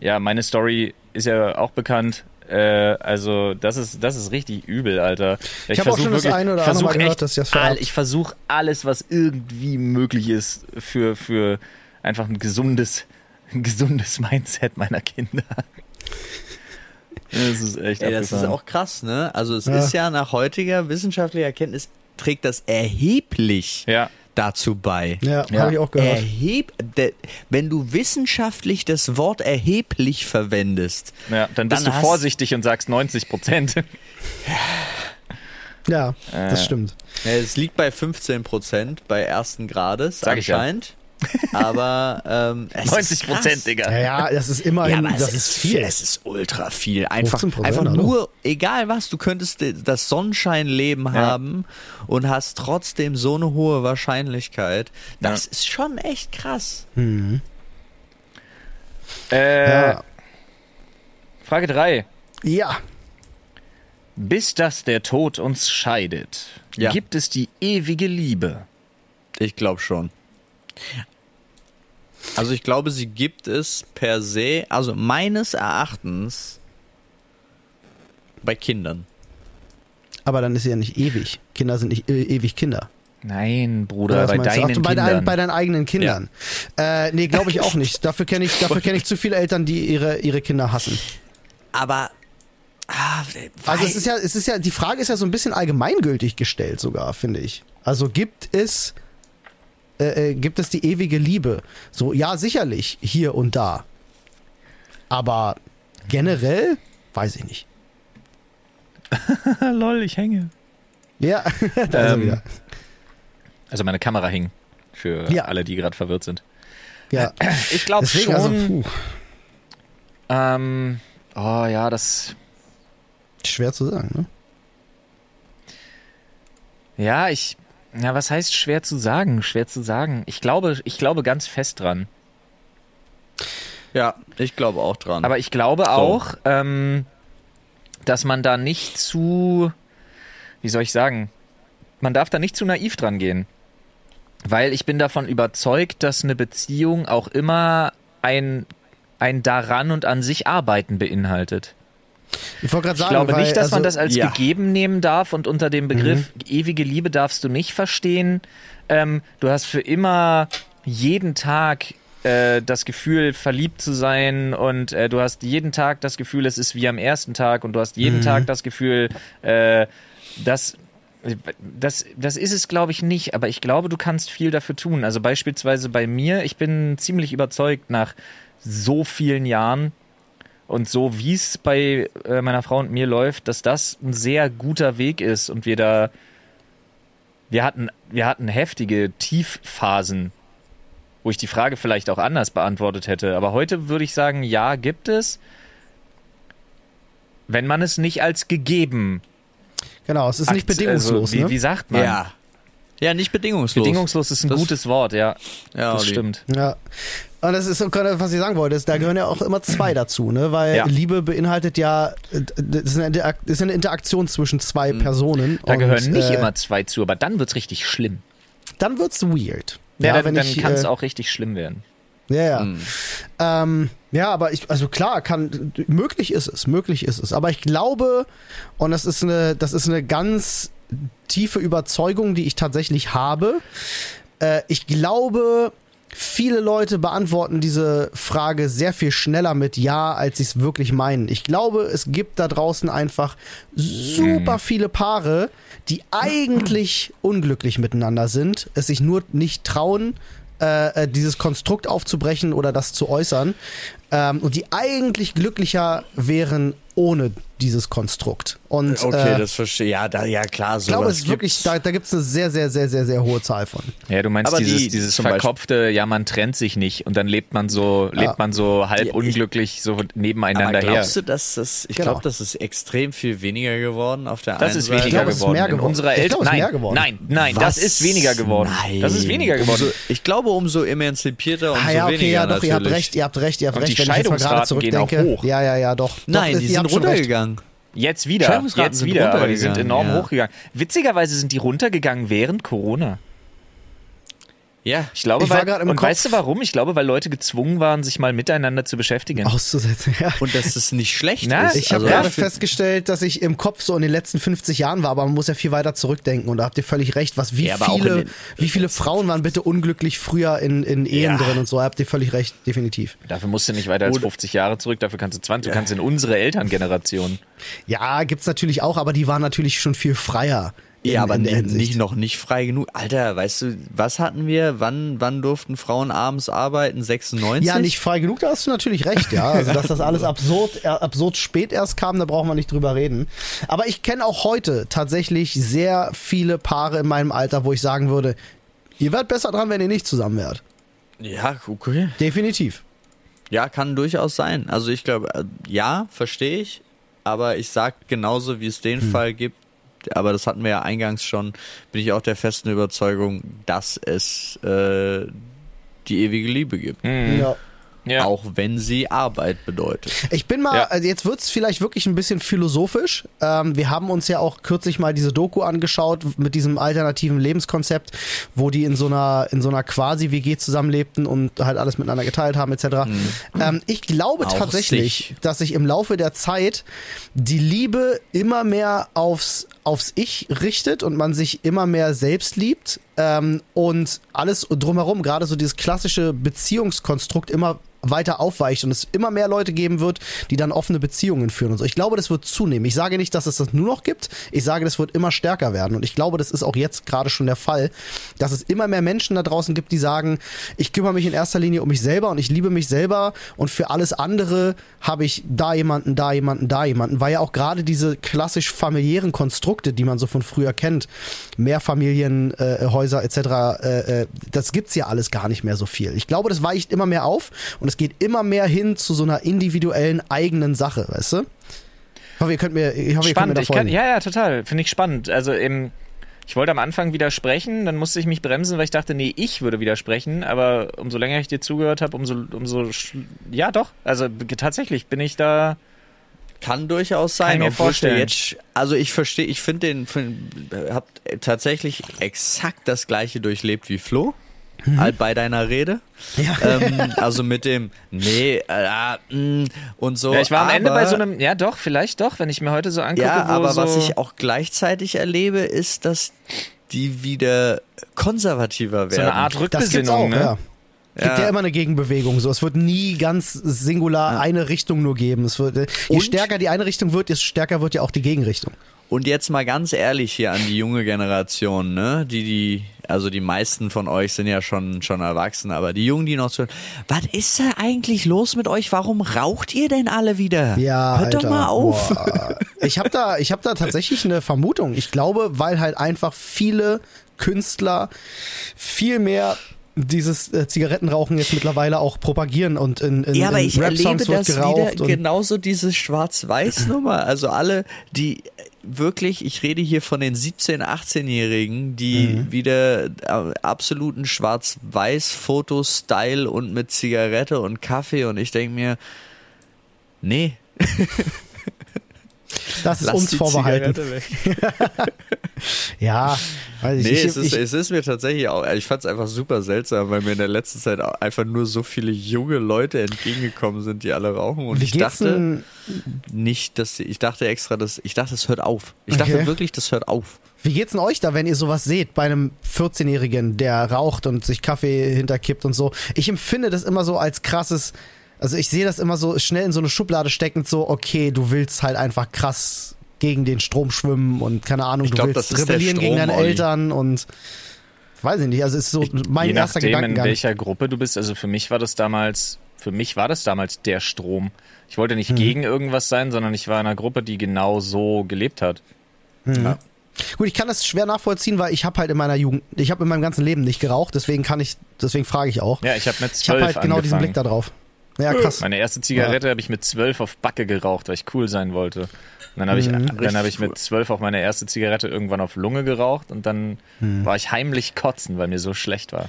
ja, meine Story ist ja auch bekannt. Äh, also das ist das ist richtig übel, Alter. Ich habe auch schon das wirklich- eine oder ich andere Mal gehört, echt dass ihr das all, ich versuche alles, was irgendwie möglich ist, für, für einfach ein gesundes, ein gesundes Mindset meiner Kinder. Das ist echt Ey, das ist auch krass, ne? Also es Ja. ist ja nach heutiger wissenschaftlicher Erkenntnis trägt das erheblich Ja, dazu bei. Ja, Ja. habe ich auch gehört. Erheb, de, wenn du wissenschaftlich das Wort erheblich verwendest, ja, dann bist Dann du vorsichtig und sagst 90 Prozent. Ja, das Äh. stimmt. ja, es liegt bei 15 Prozent bei ersten Grades Sag ich ja. anscheinend. Aber ähm, es 90 ist krass. Prozent, Digga. Ja, ja, das ist immerhin, Ja, aber das es ist viel. Es ist ultra viel. Einfach, 15%, einfach nur, egal was, du könntest das Sonnenscheinleben haben und hast trotzdem so eine hohe Wahrscheinlichkeit. Das ist schon echt krass. Äh, Ja. Frage 3. ja, Bis dass der Tod uns scheidet, Ja. gibt es die ewige Liebe. Ich glaube schon. Also ich glaube, sie gibt es per se, also meines Erachtens bei Kindern. aber dann ist sie ja nicht ewig. Kinder sind nicht äh, ewig Kinder. Nein, Bruder, bei deinen Ach, bei, Kindern. dein, bei deinen eigenen Kindern. Äh, nee, glaube ich auch nicht. Dafür kenne ich, dafür kenn ich zu viele Eltern, die ihre, ihre Kinder hassen. Aber ah, Also es ist ja, es ist ja, die Frage ist ja so ein bisschen allgemeingültig gestellt sogar, finde ich. Also gibt es, äh, äh, gibt es die ewige Liebe? So, ja, sicherlich, hier und da. Aber generell, weiß ich nicht. Lol, ich hänge. Ja, da ist er Ähm, wieder. Also meine Kamera hing. Für Ja. alle, die gerade verwirrt sind. Ja, Ich glaube deswegen, schon. also, ähm, oh ja, das. schwer zu sagen, ne? Ja, ich. Ja, was heißt schwer zu sagen? Schwer zu sagen. Ich glaube, ich glaube ganz fest dran. ja, ich glaube auch dran. Aber ich glaube auch, ähm, dass man da nicht zu, wie soll ich sagen, man darf da nicht zu naiv dran gehen. Weil ich bin davon überzeugt, dass eine Beziehung auch immer ein, ein daran und an sich arbeiten beinhaltet. Ich wollte gerade Ich sagen, glaube weil, nicht, dass also, man das als ja. gegeben nehmen darf und unter dem Begriff Mhm. ewige Liebe darfst du nicht verstehen. Ähm, du hast für immer jeden Tag äh, das Gefühl, verliebt zu sein und äh, du hast jeden Tag das Gefühl, es ist wie am ersten Tag und du hast jeden Mhm. Tag das Gefühl, äh, dass das, das ist es, glaube ich, nicht, aber ich glaube, du kannst viel dafür tun. Also beispielsweise bei mir, ich bin ziemlich überzeugt nach so vielen Jahren und so wie es bei äh, meiner Frau und mir läuft, dass das ein sehr guter Weg ist und wir da wir hatten wir hatten heftige Tiefphasen, wo ich die Frage vielleicht auch anders beantwortet hätte, aber heute würde ich sagen, ja, gibt es wenn man es nicht als gegeben Genau, es ist nicht akt- bedingungslos, also, wie, ne? wie sagt man? ja. Ja, nicht bedingungslos. Bedingungslos ist ein Das- gdas Wort, ja. ja, das stimmt. Ja. Und das ist was ich sagen wollte, ist, da gehören ja auch immer zwei dazu, ne? Weil Ja. Liebe beinhaltet ja, äh, das ist eine, Interaktion zwischen zwei Personen. Mhm. Da und, gehören nicht äh, immer zwei zu, aber dann wird's richtig schlimm. Dann wird's weird. Ja, dann, wenn dann ich, kann es äh, auch richtig schlimm werden. Ja, ja. Hm. Ähm, ja, aber ich, also klar, kann, möglich ist es, möglich ist es. Aber ich glaube, und das ist eine, das ist eine ganz tiefe Überzeugung, die ich tatsächlich habe. Äh, ich glaube, viele Leute beantworten diese Frage sehr viel schneller mit Ja, als sie es wirklich meinen. Ich glaube, es gibt da draußen einfach super viele Paare, die eigentlich unglücklich miteinander sind, es sich nur nicht trauen, äh, äh, dieses Konstrukt aufzubrechen oder das zu äußern. Ähm, und die eigentlich glücklicher wären ohne dieses Konstrukt. Und Okay, äh, das verstehe Ja, da, ja klar, ich glaube, es ist wirklich, da, da gibt es eine sehr, sehr, sehr, sehr, sehr hohe Zahl von. Ja, du meinst Aber dieses, die- dieses zum Beispiel- verkopfte, ja, man trennt sich nicht und dann lebt man so, Ja. lebt man so halb Ja, ich- unglücklich so Aber nebeneinander her. glaubst du, dass das, ich Genau. glaube, das ist extrem viel weniger geworden auf der Das einen ist Seite. weniger glaube, es ist geworden. mehr In geworden. unserer Ich Eltern. glaube, es ist Nein, mehr geworden. nein, nein, das Was? ist weniger geworden. Nein. Das ist weniger geworden. Umso, ich glaube, umso emanzipierter, umso Ah ja, okay, weniger ja, doch, natürlich. ihr habt recht, ihr habt recht, ihr habt Und recht, die wenn ich jetzt mal gerade Scheidungsraten gehen auch hoch. Ja, ja, ja, doch. Nein, die sind runtergegangen. Jetzt wieder, jetzt wieder, aber die sind enorm ja. hochgegangen. Witzigerweise sind die runtergegangen während Corona. Ja, Ich glaube, Ich war weil, gerade im und Kopf- weißt du warum? Ich glaube, weil Leute gezwungen waren, sich mal miteinander zu beschäftigen. Auszusetzen, ja. und dass es nicht schlecht Na, ist. Ich habe Also, gerade ich find- festgestellt, dass ich im Kopf so in den letzten 50 Jahren war, aber man muss ja viel weiter zurückdenken und da habt ihr völlig recht, was wie Ja, viele wie viele Frauen waren bitte unglücklich früher in, in Ehen Ja. drin und so, habt ihr völlig recht, definitiv. Dafür musst du nicht weiter als Oder- 50 Jahre zurück, dafür kannst du 20, du kannst in unsere Elterngeneration. Ja, gibt's natürlich auch, aber die waren natürlich schon viel freier. Ja, aber Hinsicht. nicht noch nicht frei genug. Alter, weißt du, was hatten wir? Wann, wann durften Frauen abends arbeiten? 96? Ja, nicht frei genug, da hast du natürlich recht, ja. Also, dass das alles absurd, äh, absurd spät erst kam, da brauchen wir nicht drüber reden. Aber ich kenne auch heute tatsächlich sehr viele Paare in meinem Alter, wo ich sagen würde, ihr werdet besser dran, wenn ihr nicht zusammen wärt. Ja, okay. Definitiv. Ja, kann durchaus sein. Also ich glaube, äh, ja, verstehe ich. Aber ich sag genauso, wie es den Hm. Fall gibt, aber das hatten wir ja eingangs schon, bin ich auch der festen Überzeugung, dass es äh, die ewige Liebe gibt. Mhm. Ja. Ja. Auch wenn sie Arbeit bedeutet. Ich bin mal, Ja. also jetzt wird's vielleicht wirklich ein bisschen philosophisch. Ähm, wir haben uns ja auch kürzlich mal diese Doku angeschaut mit diesem alternativen Lebenskonzept, wo die in so einer, in so einer Quasi-WG zusammenlebten und halt alles miteinander geteilt haben, etc. Ähm, ich glaube Auch tatsächlich, sich. dass sich im Laufe der Zeit die Liebe immer mehr aufs, aufs Ich richtet und man sich immer mehr selbst liebt ähm, und alles drumherum, gerade so dieses klassische Beziehungskonstrukt immer weiter aufweicht und es immer mehr Leute geben wird, die dann offene Beziehungen führen und so. Ich glaube, das wird zunehmen. Ich sage nicht, dass es das nur noch gibt. Ich sage, das wird immer stärker werden und ich glaube, das ist auch jetzt gerade schon der Fall, dass es immer mehr Menschen da draußen gibt, die sagen, ich kümmere mich in erster Linie um mich selber und ich liebe mich selber und für alles andere habe ich da jemanden, da jemanden, da jemanden, weil ja auch gerade diese klassisch familiären Konstrukte, die man so von früher kennt, Mehrfamilienhäuser äh, etc., äh, äh, das gibt's ja alles gar nicht mehr so viel. Ich glaube, das weicht immer mehr auf und es geht immer mehr hin zu so einer individuellen eigenen Sache, weißt du? Ich hoffe, ihr könnt mir, ich hoffe, ihr könnt mir Spannend, da ich kann, ja, ja, total. Finde ich spannend. Also eben, ich wollte am Anfang widersprechen, dann musste ich mich bremsen, weil ich dachte, nee, ich würde widersprechen, aber umso länger ich dir zugehört habe, umso, umso, ja doch, also tatsächlich bin ich da, Kann durchaus Kann sein, ich mir vorstellen. jetzt, also ich verstehe, ich finde den, find, habt tatsächlich exakt das gleiche durchlebt wie Flo. Halt bei deiner Rede. Mhm. Ja. Ähm, also mit dem, nee, äh, mm, und so. ja, ich war am Ende aber- bei so einem, ja doch, vielleicht doch, wenn ich mir heute so angucke, Ja, wo aber so, was ich auch gleichzeitig erlebe, ist, dass die wieder konservativer werden. so eine Art Das gibt's auch, Rückbesinnung, ne? ja. Gibt ja. Ja. immer eine Gegenbewegung. So, es wird nie ganz singular eine Richtung nur geben. Es wird, je Und- stärker die eine Richtung wird, desto stärker wird ja auch die Gegenrichtung. Und jetzt mal ganz ehrlich hier an die junge Generation, ne? Die, die, also die meisten von euch sind ja schon, schon erwachsen, aber die Jungen, die noch so, was ist da eigentlich los mit euch? Warum raucht ihr denn alle wieder? Ja, Hört Alter, doch mal auf. Boah. Ich habe da, ich habe da tatsächlich eine Vermutung. Ich glaube, weil halt einfach viele Künstler viel mehr dieses äh, Zigarettenrauchen jetzt mittlerweile auch propagieren und in, in, Ja, aber in ich erlebe das geraucht. wieder genauso diese Schwarz-Weiß-Nummer. Also alle, die wirklich, ich rede hier von den 17-, 18-Jährigen, die Mhm. wieder äh, absoluten Schwarz-Weiß-Foto-Style und mit Zigarette und Kaffee und ich denke mir, nee, das ist lass uns vorbehalten. Ja, weiß ich, Nee, ich, es, ist, es ist mir tatsächlich auch, ich fand es einfach super seltsam, weil mir in der letzten Zeit einfach nur so viele junge Leute entgegengekommen sind, die alle rauchen und wie ich dachte nicht, dass sie, ich dachte extra, dass, ich dachte, es hört auf. Ich Okay. dachte wirklich, das hört auf. Wie geht's denn euch da, wenn ihr sowas seht bei einem 14-Jährigen, der raucht und sich Kaffee hinterkippt und so? Ich empfinde das immer so als krasses, also ich sehe das immer so schnell in so eine Schublade steckend, so, okay, du willst halt einfach krass gegen den Strom schwimmen und keine Ahnung, Ich du glaub, willst rebellieren gegen Strom, deine Olli. Eltern und weiß ich nicht, also ist so mein Je erster nachdem, in Gedankengang. welcher Gruppe du bist. Also für mich war das damals, für mich war das damals der Strom. Ich wollte Mhm. nicht gegen irgendwas sein, sondern ich war in einer Gruppe, die genau so gelebt hat. Gut, ich kann das schwer nachvollziehen, weil ich habe halt in meiner Jugend, ich habe in meinem ganzen Leben nicht geraucht, deswegen kann ich, deswegen frage ich auch. Ja, ich habe mit Ich habe zwölf halt genau diesen. Blick da drauf. Ja, krass. Meine erste Zigarette habe ich mit zwölf auf Backe geraucht, weil ich cool sein wollte. Und dann habe ich, Mhm. dann habe ich mit zwölf auch meine erste Zigarette irgendwann auf Lunge geraucht und dann Mhm. war ich heimlich kotzen, weil mir so schlecht war.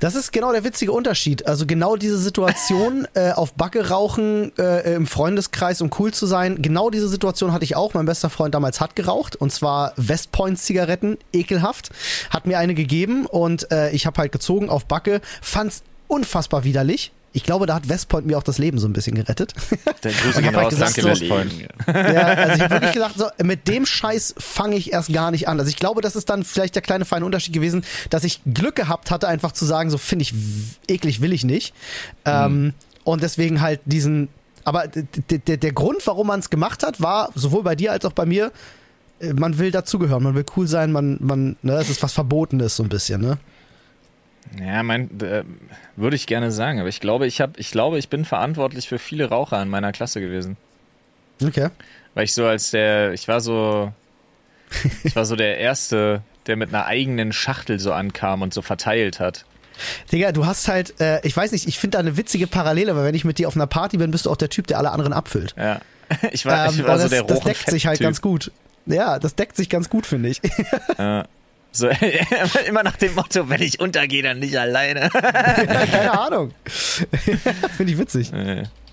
Das ist genau der witzige Unterschied. Also genau diese Situation, äh, auf Backe rauchen, äh, im Freundeskreis, um cool zu sein. Genau diese Situation hatte ich auch. Mein bester Freund damals hat geraucht und zwar West Point Zigaretten, ekelhaft. Hat mir eine gegeben und äh, ich habe halt gezogen auf Backe, fand's unfassbar widerlich. Ich glaube, da hat West Point mir auch das Leben so ein bisschen gerettet. Der Grüße gehen halt raus, gesagt, danke so- West Point. Ja, also ich habe wirklich gedacht, so, mit dem Scheiß fange ich erst gar nicht an. Also ich glaube, das ist dann vielleicht der kleine feine Unterschied gewesen, dass ich Glück gehabt hatte, einfach zu sagen, so finde ich eklig, will ich nicht. Ähm, und deswegen halt diesen. Aber der Grund, warum man es gemacht hat, war sowohl bei dir als auch bei mir, äh, man will dazugehören, man will cool sein, man, man, ne, es ist was Verbotenes so ein bisschen, ne? Ja, mein, äh, würde ich gerne sagen, aber ich glaube, ich habe, ich glaube, ich bin verantwortlich für viele Raucher in meiner Klasse gewesen. Okay. Weil ich so als der, ich war so, ich war so der Erste, der mit einer eigenen Schachtel so ankam und so verteilt hat. Digga, du hast halt, äh, ich weiß nicht, ich finde da eine witzige Parallele, weil wenn ich mit dir auf einer Party bin, bist du auch der Typ, der alle anderen abfüllt. Ja. Ich war, ich Ähm, war und so das, der das rohe deckt sich halt ganz gut. Ja, das deckt sich ganz gut, finde ich. Ja. So, immer nach dem Motto, wenn ich untergehe, dann nicht alleine. Keine Ahnung. finde ich witzig.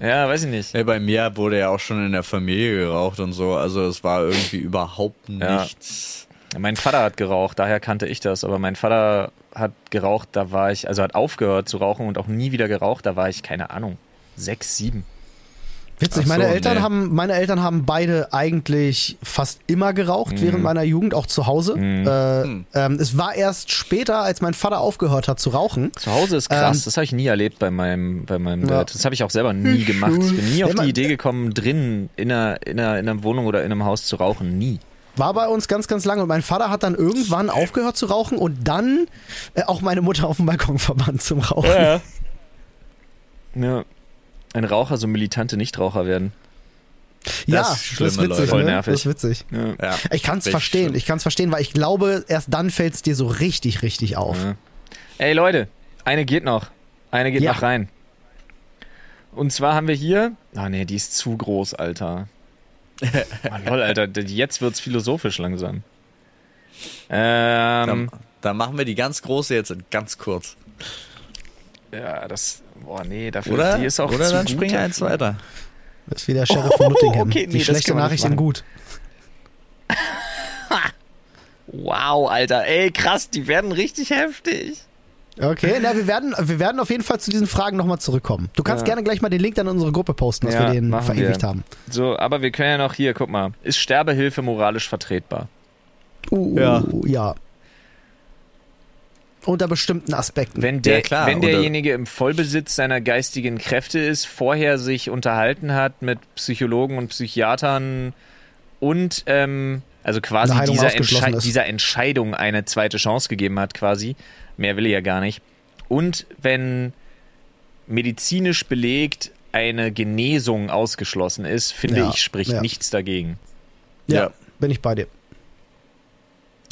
Ja, weiß ich nicht. Ey, bei mir wurde ja auch schon in der Familie geraucht und so, also es war irgendwie überhaupt Ja. nichts. Mein Vater hat geraucht, daher kannte ich das, aber mein Vater hat geraucht, da war ich, also hat aufgehört zu rauchen und auch nie wieder geraucht, da war ich, keine Ahnung, sechs, sieben. Witzig, so, meine Eltern nee. haben, meine Eltern haben beide eigentlich fast immer geraucht während meiner Jugend, auch zu Hause. Äh, ähm, es war erst später, als mein Vater aufgehört hat zu rauchen. Zu Hause ist krass, Ähm, das habe ich nie erlebt bei meinem, bei meinem Ja. Dad. Das habe ich auch selber nie gemacht. Ich bin nie auf die Idee gekommen, drinnen in einer, in, einer, in einer Wohnung oder in einem Haus zu rauchen. Nie. War bei uns ganz, ganz lange. Und mein Vater hat dann irgendwann aufgehört zu rauchen und dann äh, auch meine Mutter auf dem Balkon verbannt zum Rauchen. Ja. ja. Ein Raucher, so militante Nichtraucher werden. Ja, Das das, ist ist schlimme witzig. Leute. Voll ne? nervig. Das ist witzig. Ja. Ja, Ich kann es verstehen. schlimm. Ich kann es verstehen, weil ich glaube, erst dann fällt es dir so richtig, richtig auf. Ja. Ey Leute, eine geht noch. Eine geht Ja. noch rein. Und zwar haben wir hier. Ah nee, die ist zu groß, Alter. Oh, lol, Alter, jetzt wird's philosophisch langsam. Ähm, Dann, dann machen wir die ganz große jetzt in ganz kurz. ja, das. Boah, nee, dafür Oder? die ist auch Oder zu dann gut springen eins weiter. Das ist wie der Sheriff von Nottingham. okay, nee, Die schlechte Nachricht in gut. Wow, Alter, ey, krass, die werden richtig heftig. Okay, na, wir werden, wir werden auf jeden Fall zu diesen Fragen nochmal zurückkommen. Du kannst Ja. gerne gleich mal den Link dann in unsere Gruppe posten, dass Ja, wir den verewigt wir. haben. So, aber wir können ja noch hier, guck mal. Ist Sterbehilfe moralisch vertretbar? Uh, Ja. ja. Unter bestimmten Aspekten. Wenn, der, Ja, klar, wenn derjenige im Vollbesitz seiner geistigen Kräfte ist, vorher sich unterhalten hat mit Psychologen und Psychiatern und ähm, also quasi dieser, Entsche ist. dieser Entscheidung eine zweite Chance gegeben hat, quasi. Mehr will er ja gar nicht. Und wenn medizinisch belegt eine Genesung ausgeschlossen ist, finde Ja, ich, spricht ja. nichts dagegen. ja, Ja. bin ich bei dir.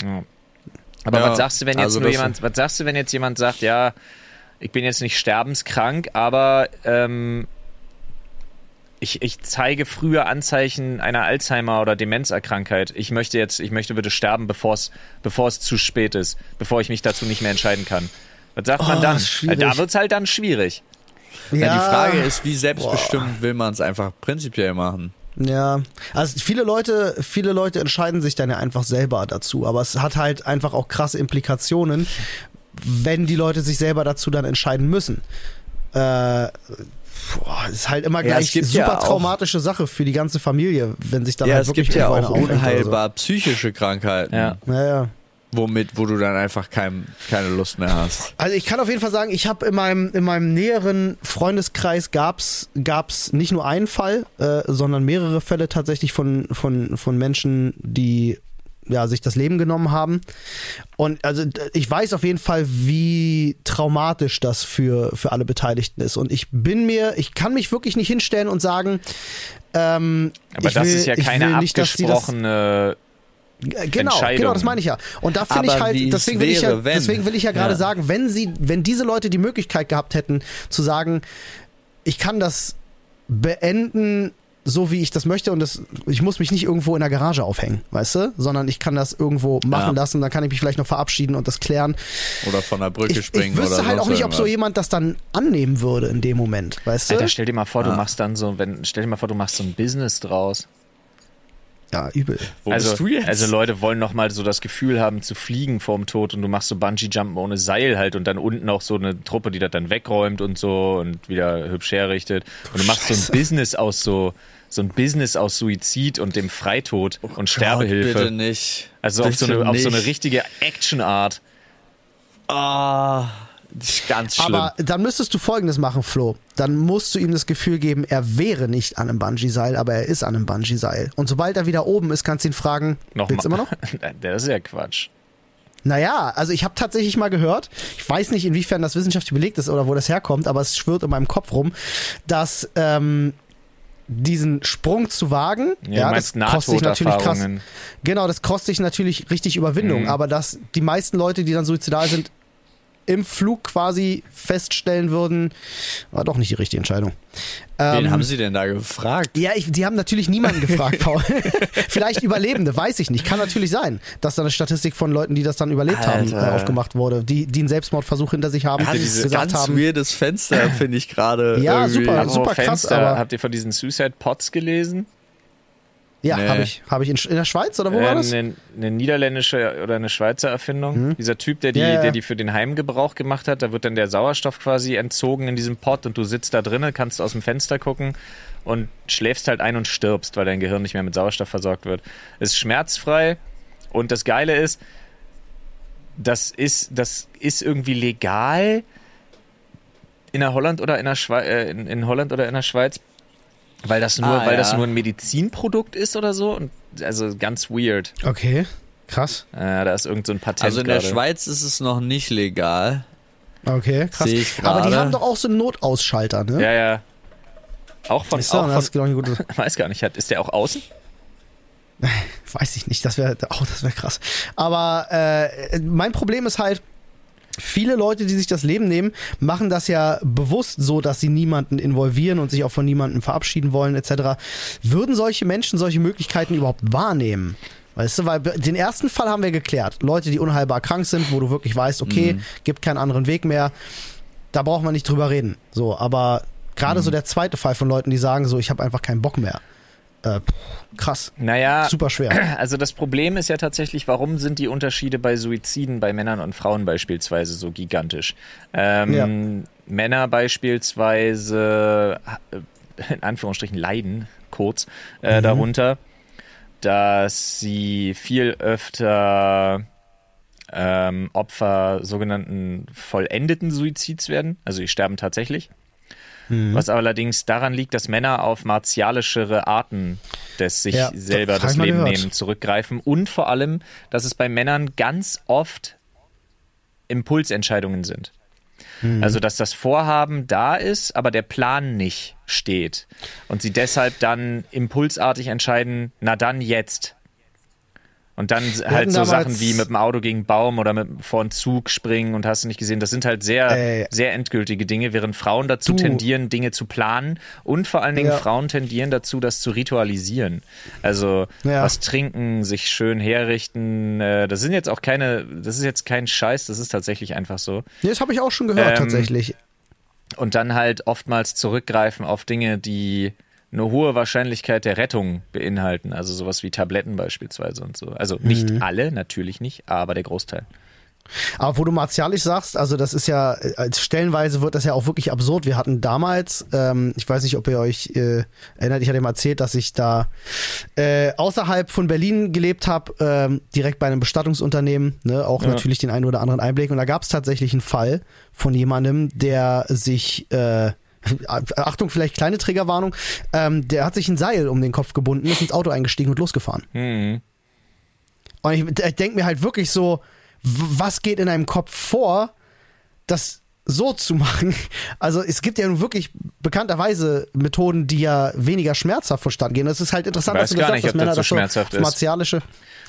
Ja. Aber Ja, was sagst du, wenn jetzt also nur jemand, was sagst du, wenn jetzt jemand sagt, ja, ich bin jetzt nicht sterbenskrank, aber ähm, ich, ich zeige frühe Anzeichen einer Alzheimer oder Demenzerkrankheit. Ich möchte jetzt, ich möchte bitte sterben, bevor es bevor es zu spät ist, bevor ich mich dazu nicht mehr entscheiden kann. Was sagt man Oh, dann? schwierig. Da wird's halt dann schwierig. Ja, die Frage ist, wie selbstbestimmt will man es einfach prinzipiell machen? Ja, also viele Leute, viele Leute entscheiden sich dann ja einfach selber dazu, aber es hat halt einfach auch krasse Implikationen, wenn die Leute sich selber dazu dann entscheiden müssen. Äh, boah, ist halt immer Ja, es gleich gibt super ja auch- traumatische Sache für die ganze Familie, wenn sich dann Ja, halt es wirklich gibt ja auch unheilbar psychische Krankheiten, Ja. So. Ja, ja. Womit, wo du dann einfach kein, keine Lust mehr hast. Also ich kann auf jeden Fall sagen, ich habe in meinem, in meinem näheren Freundeskreis gab's gab's nicht nur einen Fall, äh, sondern mehrere Fälle tatsächlich von, von, von Menschen, die ja, sich das Leben genommen haben. Und also ich weiß auf jeden Fall, wie traumatisch das für, für alle Beteiligten ist. Und ich bin mir, ich kann mich wirklich nicht hinstellen und sagen, ähm, Aber ich das will, ist ja keine will nicht, das, abgesprochene. Genau, Entscheidung. genau, das meine ich ja. Und da finde ich halt, deswegen will, ich ja, deswegen will ich ja gerade Ja. sagen, wenn sie, wenn diese Leute die Möglichkeit gehabt hätten, zu sagen, ich kann das beenden, so wie ich das möchte und das, ich muss mich nicht irgendwo in der Garage aufhängen, weißt du, sondern ich kann das irgendwo machen Ja. lassen, dann kann ich mich vielleicht noch verabschieden und das klären. Oder von der Brücke Ich, ich springen wüsste oder halt auch nicht, ob so irgendwas. jemand das dann annehmen würde in dem Moment, weißt du? Alter, stell dir mal vor, du Ah. machst dann so, wenn, stell dir mal vor, du machst so ein Business draus. Ja, übel. Wo also, bist du jetzt? also Leute wollen noch mal so das Gefühl haben zu fliegen vorm Tod und du machst so Bungee-Jumpen ohne Seil halt und dann unten auch so eine Truppe, die das dann wegräumt und so und wieder hübsch herrichtet. Und du machst so Scheiße. ein Business aus so, so ein Business aus Suizid und dem Freitod und Oh Gott, Sterbehilfe. bitte nicht. Also auf so, Bitte eine, auf so eine richtige Action-Art. Ah, ist ganz schlimm. Aber dann müsstest du folgendes machen, Flo. Dann musst du ihm das Gefühl geben, er wäre nicht an einem Bungee-Seil, aber er ist an einem Bungee-Seil. Und sobald er wieder oben ist, kannst du ihn fragen, Noch willst du immer noch? Das ist ja Quatsch. Naja, also ich habe tatsächlich mal gehört, ich weiß nicht, inwiefern das wissenschaftlich belegt ist oder wo das herkommt, aber es schwirrt in meinem Kopf rum, dass ähm, diesen Sprung zu wagen, Ja, meinst das kostet sich natürlich krass. Genau, das kostet sich natürlich richtig Überwindung, Mhm. aber dass die meisten Leute, die dann suizidal sind, im Flug quasi feststellen würden, war doch nicht die richtige Entscheidung. Wen Ähm, haben sie denn da gefragt? ja, ich, die haben natürlich niemanden gefragt, Paul. Vielleicht Überlebende, weiß ich nicht. Kann natürlich sein, dass da eine Statistik von Leuten, die das dann überlebt haben, äh, Alter. aufgemacht wurde, die, die einen Selbstmordversuch hinter sich haben, Das die ist gesagt ganz haben, weirdes Fenster, finde ich gerade. Ja, irgendwie. super. Super krass, Fenster, aber- habt ihr von diesen Suicide Pots gelesen? Ja, Nee. habe ich, habe ich in, in der Schweiz oder wo Äh, war das? Eine, eine niederländische oder eine Schweizer Erfindung. Dieser Typ, der die, Ja, ja. der die für den Heimgebrauch gemacht hat, da wird dann der Sauerstoff quasi entzogen in diesem Pot und du sitzt da drinnen, kannst aus dem Fenster gucken und schläfst halt ein und stirbst, weil dein Gehirn nicht mehr mit Sauerstoff versorgt wird. Ist schmerzfrei und das Geile ist, das ist, das ist irgendwie legal in der Holland oder in der Schweiz, äh, in, in Holland oder in der Schweiz, weil das nur, Ah, weil das ja. nur ein Medizinprodukt ist oder so. Und also ganz weird. Okay, krass. Äh, da ist irgend so ein Patent. Also in der gerade. Schweiz ist es noch nicht legal. Okay, krass. Sehe ich Aber die haben doch auch so einen Notausschalter, ne? Ja, ja. Auch von, Ist auch das ist von eine gute, weiß gar nicht, hat, ist der auch außen? weiß ich nicht, das wäre, oh, das wäre krass. Aber äh, mein Problem ist halt, viele Leute, die sich das Leben nehmen, machen das ja bewusst so, dass sie niemanden involvieren und sich auch von niemandem verabschieden wollen, etc. Würden solche Menschen solche Möglichkeiten überhaupt wahrnehmen? Weißt du, weil den ersten Fall haben wir geklärt. Leute, die unheilbar krank sind, wo du wirklich weißt, okay, gibt keinen anderen Weg mehr. Da braucht man nicht drüber reden. So, aber gerade so der zweite Fall von Leuten, die sagen so, ich habe einfach keinen Bock mehr. Äh, krass. Naja, Super schwer. also das Problem ist ja tatsächlich, warum sind die Unterschiede bei Suiziden bei Männern und Frauen beispielsweise so gigantisch? Ähm, Ja. Männer beispielsweise, äh, in Anführungsstrichen, leiden kurz äh, Mhm. darunter, dass sie viel öfter ähm, Opfer sogenannten vollendeten Suizids werden. Also die sterben tatsächlich. Mhm. Was allerdings daran liegt, dass Männer auf martialischere Arten des sich Ja, selber das Leben gehört. nehmen zurückgreifen und vor allem, dass es bei Männern ganz oft Impulsentscheidungen sind. Mhm. Also, dass das Vorhaben da ist, aber der Plan nicht steht. Und sie deshalb dann impulsartig entscheiden, na dann jetzt. Und dann halt hatten so Sachen wie mit dem Auto gegen Baum oder mit vor einen Zug springen und hast du nicht gesehen. Das sind halt sehr, Ey. sehr endgültige Dinge, während Frauen dazu Du- tendieren, Dinge zu planen und vor allen Dingen Ja. Frauen tendieren dazu, das zu ritualisieren. Also Ja. was trinken, sich schön herrichten. Äh, das sind jetzt auch keine, das ist jetzt kein Scheiß, das ist tatsächlich einfach so. Nee, das habe ich auch schon gehört, Ähm, tatsächlich. Und dann halt oftmals zurückgreifen auf Dinge, die eine hohe Wahrscheinlichkeit der Rettung beinhalten. Also sowas wie Tabletten beispielsweise und so. Also nicht Mhm. alle, natürlich nicht, aber der Großteil. Aber wo du martialisch sagst, also das ist ja, äh, als stellenweise wird das ja auch wirklich absurd. Wir hatten damals, ähm, ich weiß nicht, ob ihr euch äh, erinnert, ich hatte mal erzählt, dass ich da äh, außerhalb von Berlin gelebt habe, ähm, direkt bei einem Bestattungsunternehmen, ne, auch Ja. natürlich den einen oder anderen Einblick. Und da gab es tatsächlich einen Fall von jemandem, der sich äh, Achtung, vielleicht kleine Triggerwarnung. Ähm, der hat sich ein Seil um den Kopf gebunden, ist ins Auto eingestiegen und losgefahren. Hm. Und ich, ich denke mir halt wirklich so, was geht in einem Kopf vor, das so zu machen? Also es gibt ja nun wirklich bekannterweise Methoden, die ja weniger schmerzhaft verstanden gehen. Es ist halt interessant, dass du gesagt nicht, hast, ob Männer das so das so martialische.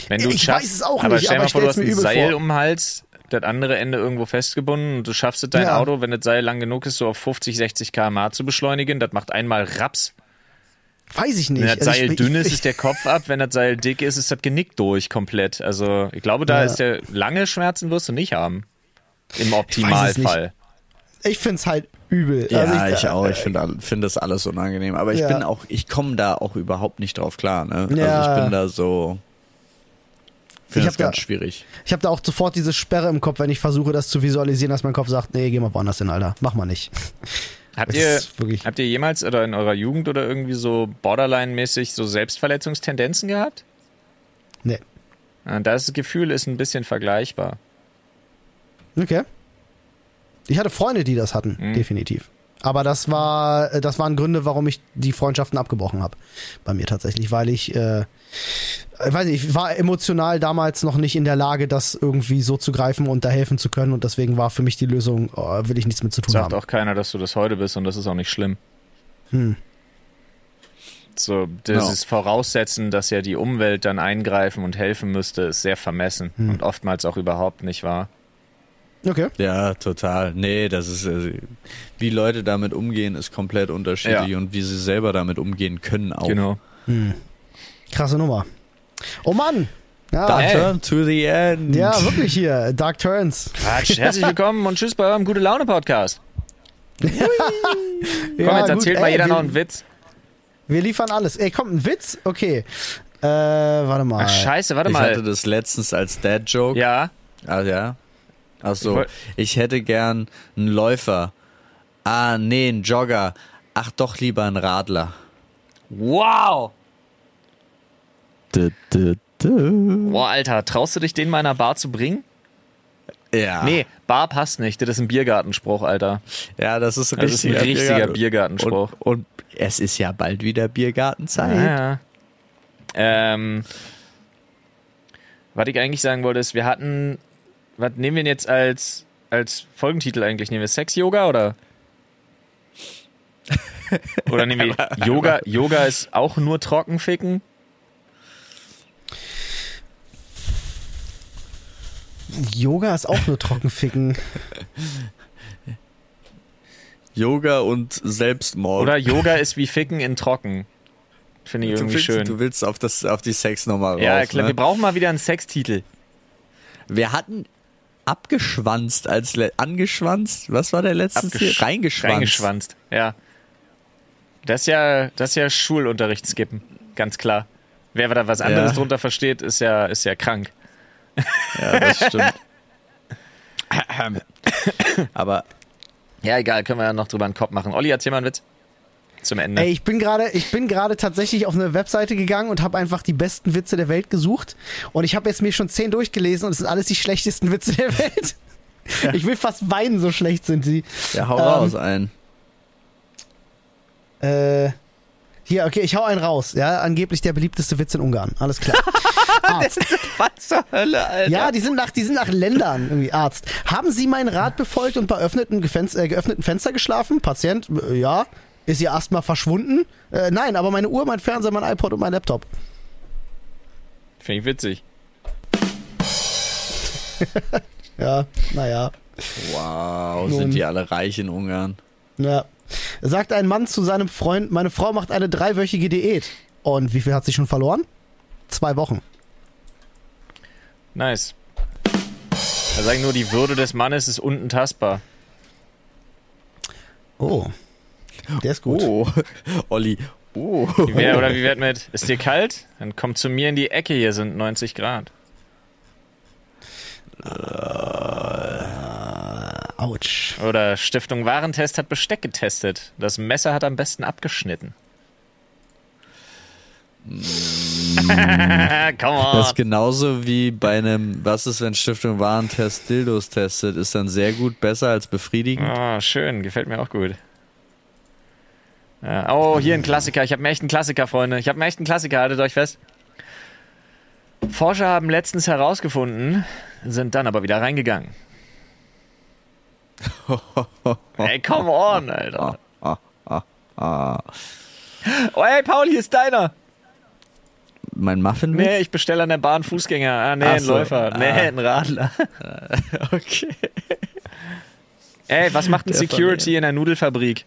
Wenn du Ich schaffst, weiß es auch aber nicht, stell aber ich du hast mir ein übel Seil vor. um den Hals, das andere Ende irgendwo festgebunden und du schaffst es dein Ja. Auto, wenn das Seil lang genug ist, so auf 50, 60 km/h zu beschleunigen. Das macht einmal Raps. Weiß ich nicht. Wenn das Also Seil ich, dünn ist, ich, ist der Kopf ab. Wenn das Seil dick ist, ist das Genick durch komplett. Also ich glaube, da Ja. ist der lange Schmerzen wirst du nicht haben. Im Optimalfall. ich finde es halt übel. Ja, also ich, auch. Ich finde all- finde das alles unangenehm. Aber ich Ja. bin auch, ich komme da auch überhaupt nicht drauf klar. Ne? Ja. Also ich bin da so. Ich Finde hab das ganz da- schwierig. Ich habe da auch sofort diese Sperre im Kopf, wenn ich versuche, das zu visualisieren, dass mein Kopf sagt, nee, geh mal woanders hin, Alter. Mach mal nicht. Habt ihr, habt ihr jemals oder in eurer Jugend oder irgendwie so Borderline-mäßig so Selbstverletzungstendenzen gehabt? Nee. Ja, Das Gefühl ist ein bisschen vergleichbar. Okay. Ich hatte Freunde, die das hatten, Mhm. definitiv. Aber das war, äh, das waren Gründe, warum ich die Freundschaften abgebrochen habe. Bei mir tatsächlich, weil ich, äh, ich weiß nicht, ich war emotional damals noch nicht in der Lage, das irgendwie so zu greifen und da helfen zu können und deswegen war für mich die Lösung, oh, will ich nichts mit zu tun Sagt haben. auch keiner, dass du das heute bist und das ist auch nicht schlimm. Hm. So, dieses Voraussetzen, dass ja die Umwelt dann eingreifen und helfen müsste, ist sehr vermessen Hm. und oftmals auch überhaupt nicht wahr. Okay. Ja, total. Nee, das ist, äh, wie Leute damit umgehen, ist komplett unterschiedlich Ja. und wie sie selber damit umgehen können auch. Genau. Krasse Nummer. Oh Mann! Ja, Dark Ey. turn to the end. ja wirklich hier. Dark Turns. Quatsch. Herzlich willkommen und tschüss bei eurem Gute Laune Podcast. Komm, Ja, jetzt gut, erzählt mal ey, jeder wir, noch einen Witz. Wir liefern alles. Ey, kommt ein Witz? Okay. Äh, warte mal. Ach, scheiße, warte Ich mal. hatte das letztens als Dad-Joke. Ja, Ah, ja. Ach Ich so. Ich hätte gern einen Läufer. Ah, nee, einen Jogger. Ach, doch lieber einen Radler. wow. Du, du, du. Boah, Alter, traust du dich den mal in einer Bar zu bringen? Ja. Nee, Bar passt nicht. Das ist ein Biergartenspruch, Alter. Ja, das ist ein Das ist ein richtiger, richtiger Biergarten. Biergartenspruch. Und, und es ist ja bald wieder Biergartenzeit. Ja, ja. Ähm, was ich eigentlich sagen wollte, ist, wir hatten, was nehmen wir denn jetzt als, als Folgentitel eigentlich? Nehmen wir Sex-Yoga oder? Oder nehmen wir Yoga? Yoga ist auch nur Trockenficken? Yoga ist auch nur Trockenficken. Yoga und Selbstmord. Oder Yoga ist wie Ficken in Trocken? Finde ich du irgendwie willst, schön. Du willst auf, das, auf die Sexnummer raus. ja, klar, wir ne? brauchen mal wieder einen Sextitel. Wir hatten abgeschwanzt als angeschwanzt. Was war der letzte? Abgesch- Reingeschwanzt. Reingeschwanzt, ja. Das ist ja, das ist ja Schulunterricht skippen, ganz klar. Wer da was anderes Ja. drunter versteht, ist ja, ist ja krank. Ja, das stimmt. Aber Ja, egal, können wir ja noch drüber einen Kopf machen. Olli, erzähl mal einen Witz. Zum Ende. Ey, ich bin gerade, ich bin gerade tatsächlich auf eine Webseite gegangen und habe einfach die besten Witze der Welt gesucht. Und ich habe jetzt mir schon zehn durchgelesen und es sind alles die schlechtesten Witze der Welt. Ich will fast weinen, so schlecht sind sie. ja, hau Ähm, raus ein. Äh, hier, okay, ich hau einen raus. Ja, angeblich der beliebteste Witz in Ungarn. Alles klar. Arzt. Was zur Hölle, Alter? Ja, die sind nach, die sind nach Ländern irgendwie Arzt. Haben Sie meinen Rat befolgt und bei öffneten, äh, geöffneten Fenster geschlafen? Patient, äh, ja. Ist Ihr Asthma verschwunden? Äh, nein, aber meine Uhr, mein Fernseher, mein iPod und mein Laptop. Finde ich witzig. Ja, naja. Wow, Nun. sind die alle reich in Ungarn. Ja. Sagt ein Mann zu seinem Freund, meine Frau macht eine dreiwöchige Diät. Und wie viel hat sie schon verloren? Zwei Wochen. Nice. Da sage ich nur, die Würde des Mannes ist unten tastbar. Oh. Der ist gut. Oh, Olli. Oh. Wie wär, oder wie wird mit, ist dir kalt? Dann komm zu mir in die Ecke, hier sind 90 Grad. Autsch. Oder Stiftung Warentest hat Besteck getestet. Das Messer hat am besten abgeschnitten. Come on. Das ist genauso wie bei einem, was ist, wenn Stiftung Warentest Dildos testet, ist dann sehr gut besser als befriedigend. Oh, schön, gefällt mir auch gut. Ja, oh, hier ein Klassiker. Ich habe einen echten Klassiker, Freunde. Ich habe einen echten Klassiker, haltet euch fest. Forscher haben letztens herausgefunden, sind dann aber wieder reingegangen. Ey, come on, Alter. Oh, hey, Paul, hier ist deiner. Mein Muffin mit? Nee, ich bestelle an der Bahn Fußgänger. Ah, nee, Ach ein so, Läufer. Nee, ah. ein Radler. Okay. Ey, was macht ein Security in der Nudelfabrik?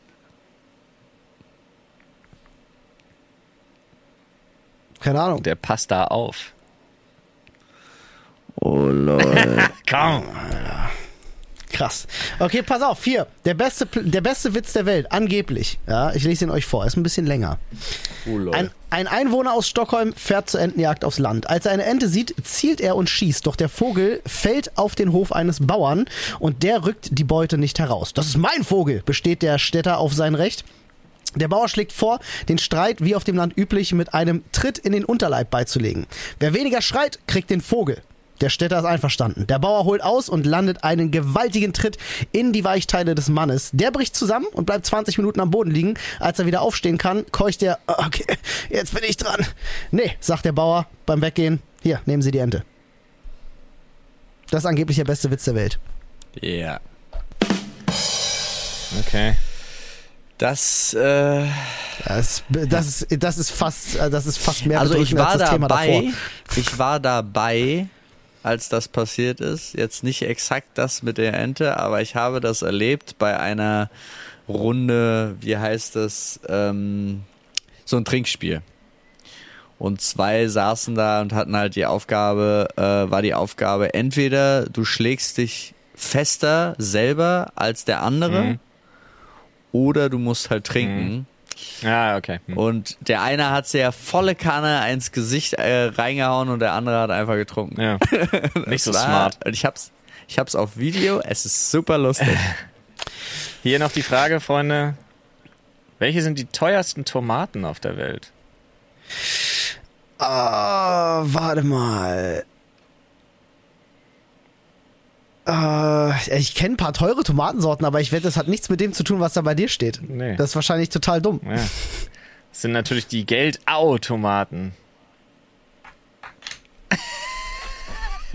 Keine Ahnung. Der passt da auf. Oh lol. Komm. Krass. Okay, pass auf. Vier. Der beste, der beste Witz der Welt. Angeblich. Ja, ich lese ihn euch vor. Ist ein bisschen länger. Oh lol. Ein, ein Einwohner aus Stockholm fährt zur Entenjagd aufs Land. Als er eine Ente sieht, zielt er und schießt. Doch der Vogel fällt auf den Hof eines Bauern und der rückt die Beute nicht heraus. Das ist mein Vogel, besteht der Städter auf sein Recht. Der Bauer schlägt vor, den Streit wie auf dem Land üblich mit einem Tritt in den Unterleib beizulegen. Wer weniger schreit, kriegt den Vogel. Der Städter ist einverstanden. Der Bauer holt aus und landet einen gewaltigen Tritt in die Weichteile des Mannes. Der bricht zusammen und bleibt 20 Minuten am Boden liegen. Als er wieder aufstehen kann, keucht er, okay, jetzt bin ich dran. Nee, sagt der Bauer beim Weggehen, hier, nehmen Sie die Ente. Das ist angeblich der beste Witz der Welt. Ja. Okay. Das, äh, Das, das, ist, das, ist, fast, äh, das ist fast mehr also ich war als das Thema dabei, davor. ich war dabei, als das passiert ist. Jetzt nicht exakt das mit der Ente, aber ich habe das erlebt bei einer Runde, wie heißt das, ähm, so ein Trinkspiel. Und zwei saßen da und hatten halt die Aufgabe, äh, war die Aufgabe, entweder du schlägst dich fester selber als der andere Mhm. Oder du musst halt trinken. Ah, okay. Hm. Und der eine hat sehr volle Kanne ins Gesicht äh, reingehauen und der andere hat einfach getrunken. Ja. Nicht so war- smart. Und ich hab's, ich hab's auf Video, es ist super lustig. Hier noch die Frage, Freunde. Welche sind die teuersten Tomaten auf der Welt? Ah, warte mal. Äh, ich kenne ein paar teure Tomatensorten, aber ich wette, das hat nichts mit dem zu tun, was da bei dir steht. Nee. Das ist wahrscheinlich total dumm. Ja. Das sind natürlich die Geld-Au-Tomaten.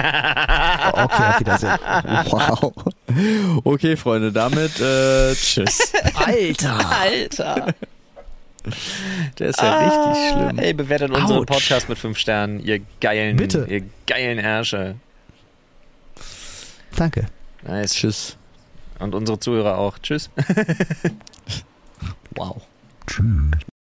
Okay, auf Wiedersehen. wow. Okay, Freunde, damit äh, tschüss. Alter. Alter. Der ist ja richtig schlimm. Ey, bewertet unseren Autsch. Podcast mit fünf Sternen, ihr geilen, Bitte. ihr geilen Ärsche. Danke. Nice. Tschüss. Und unsere Zuhörer auch. Tschüss. Wow.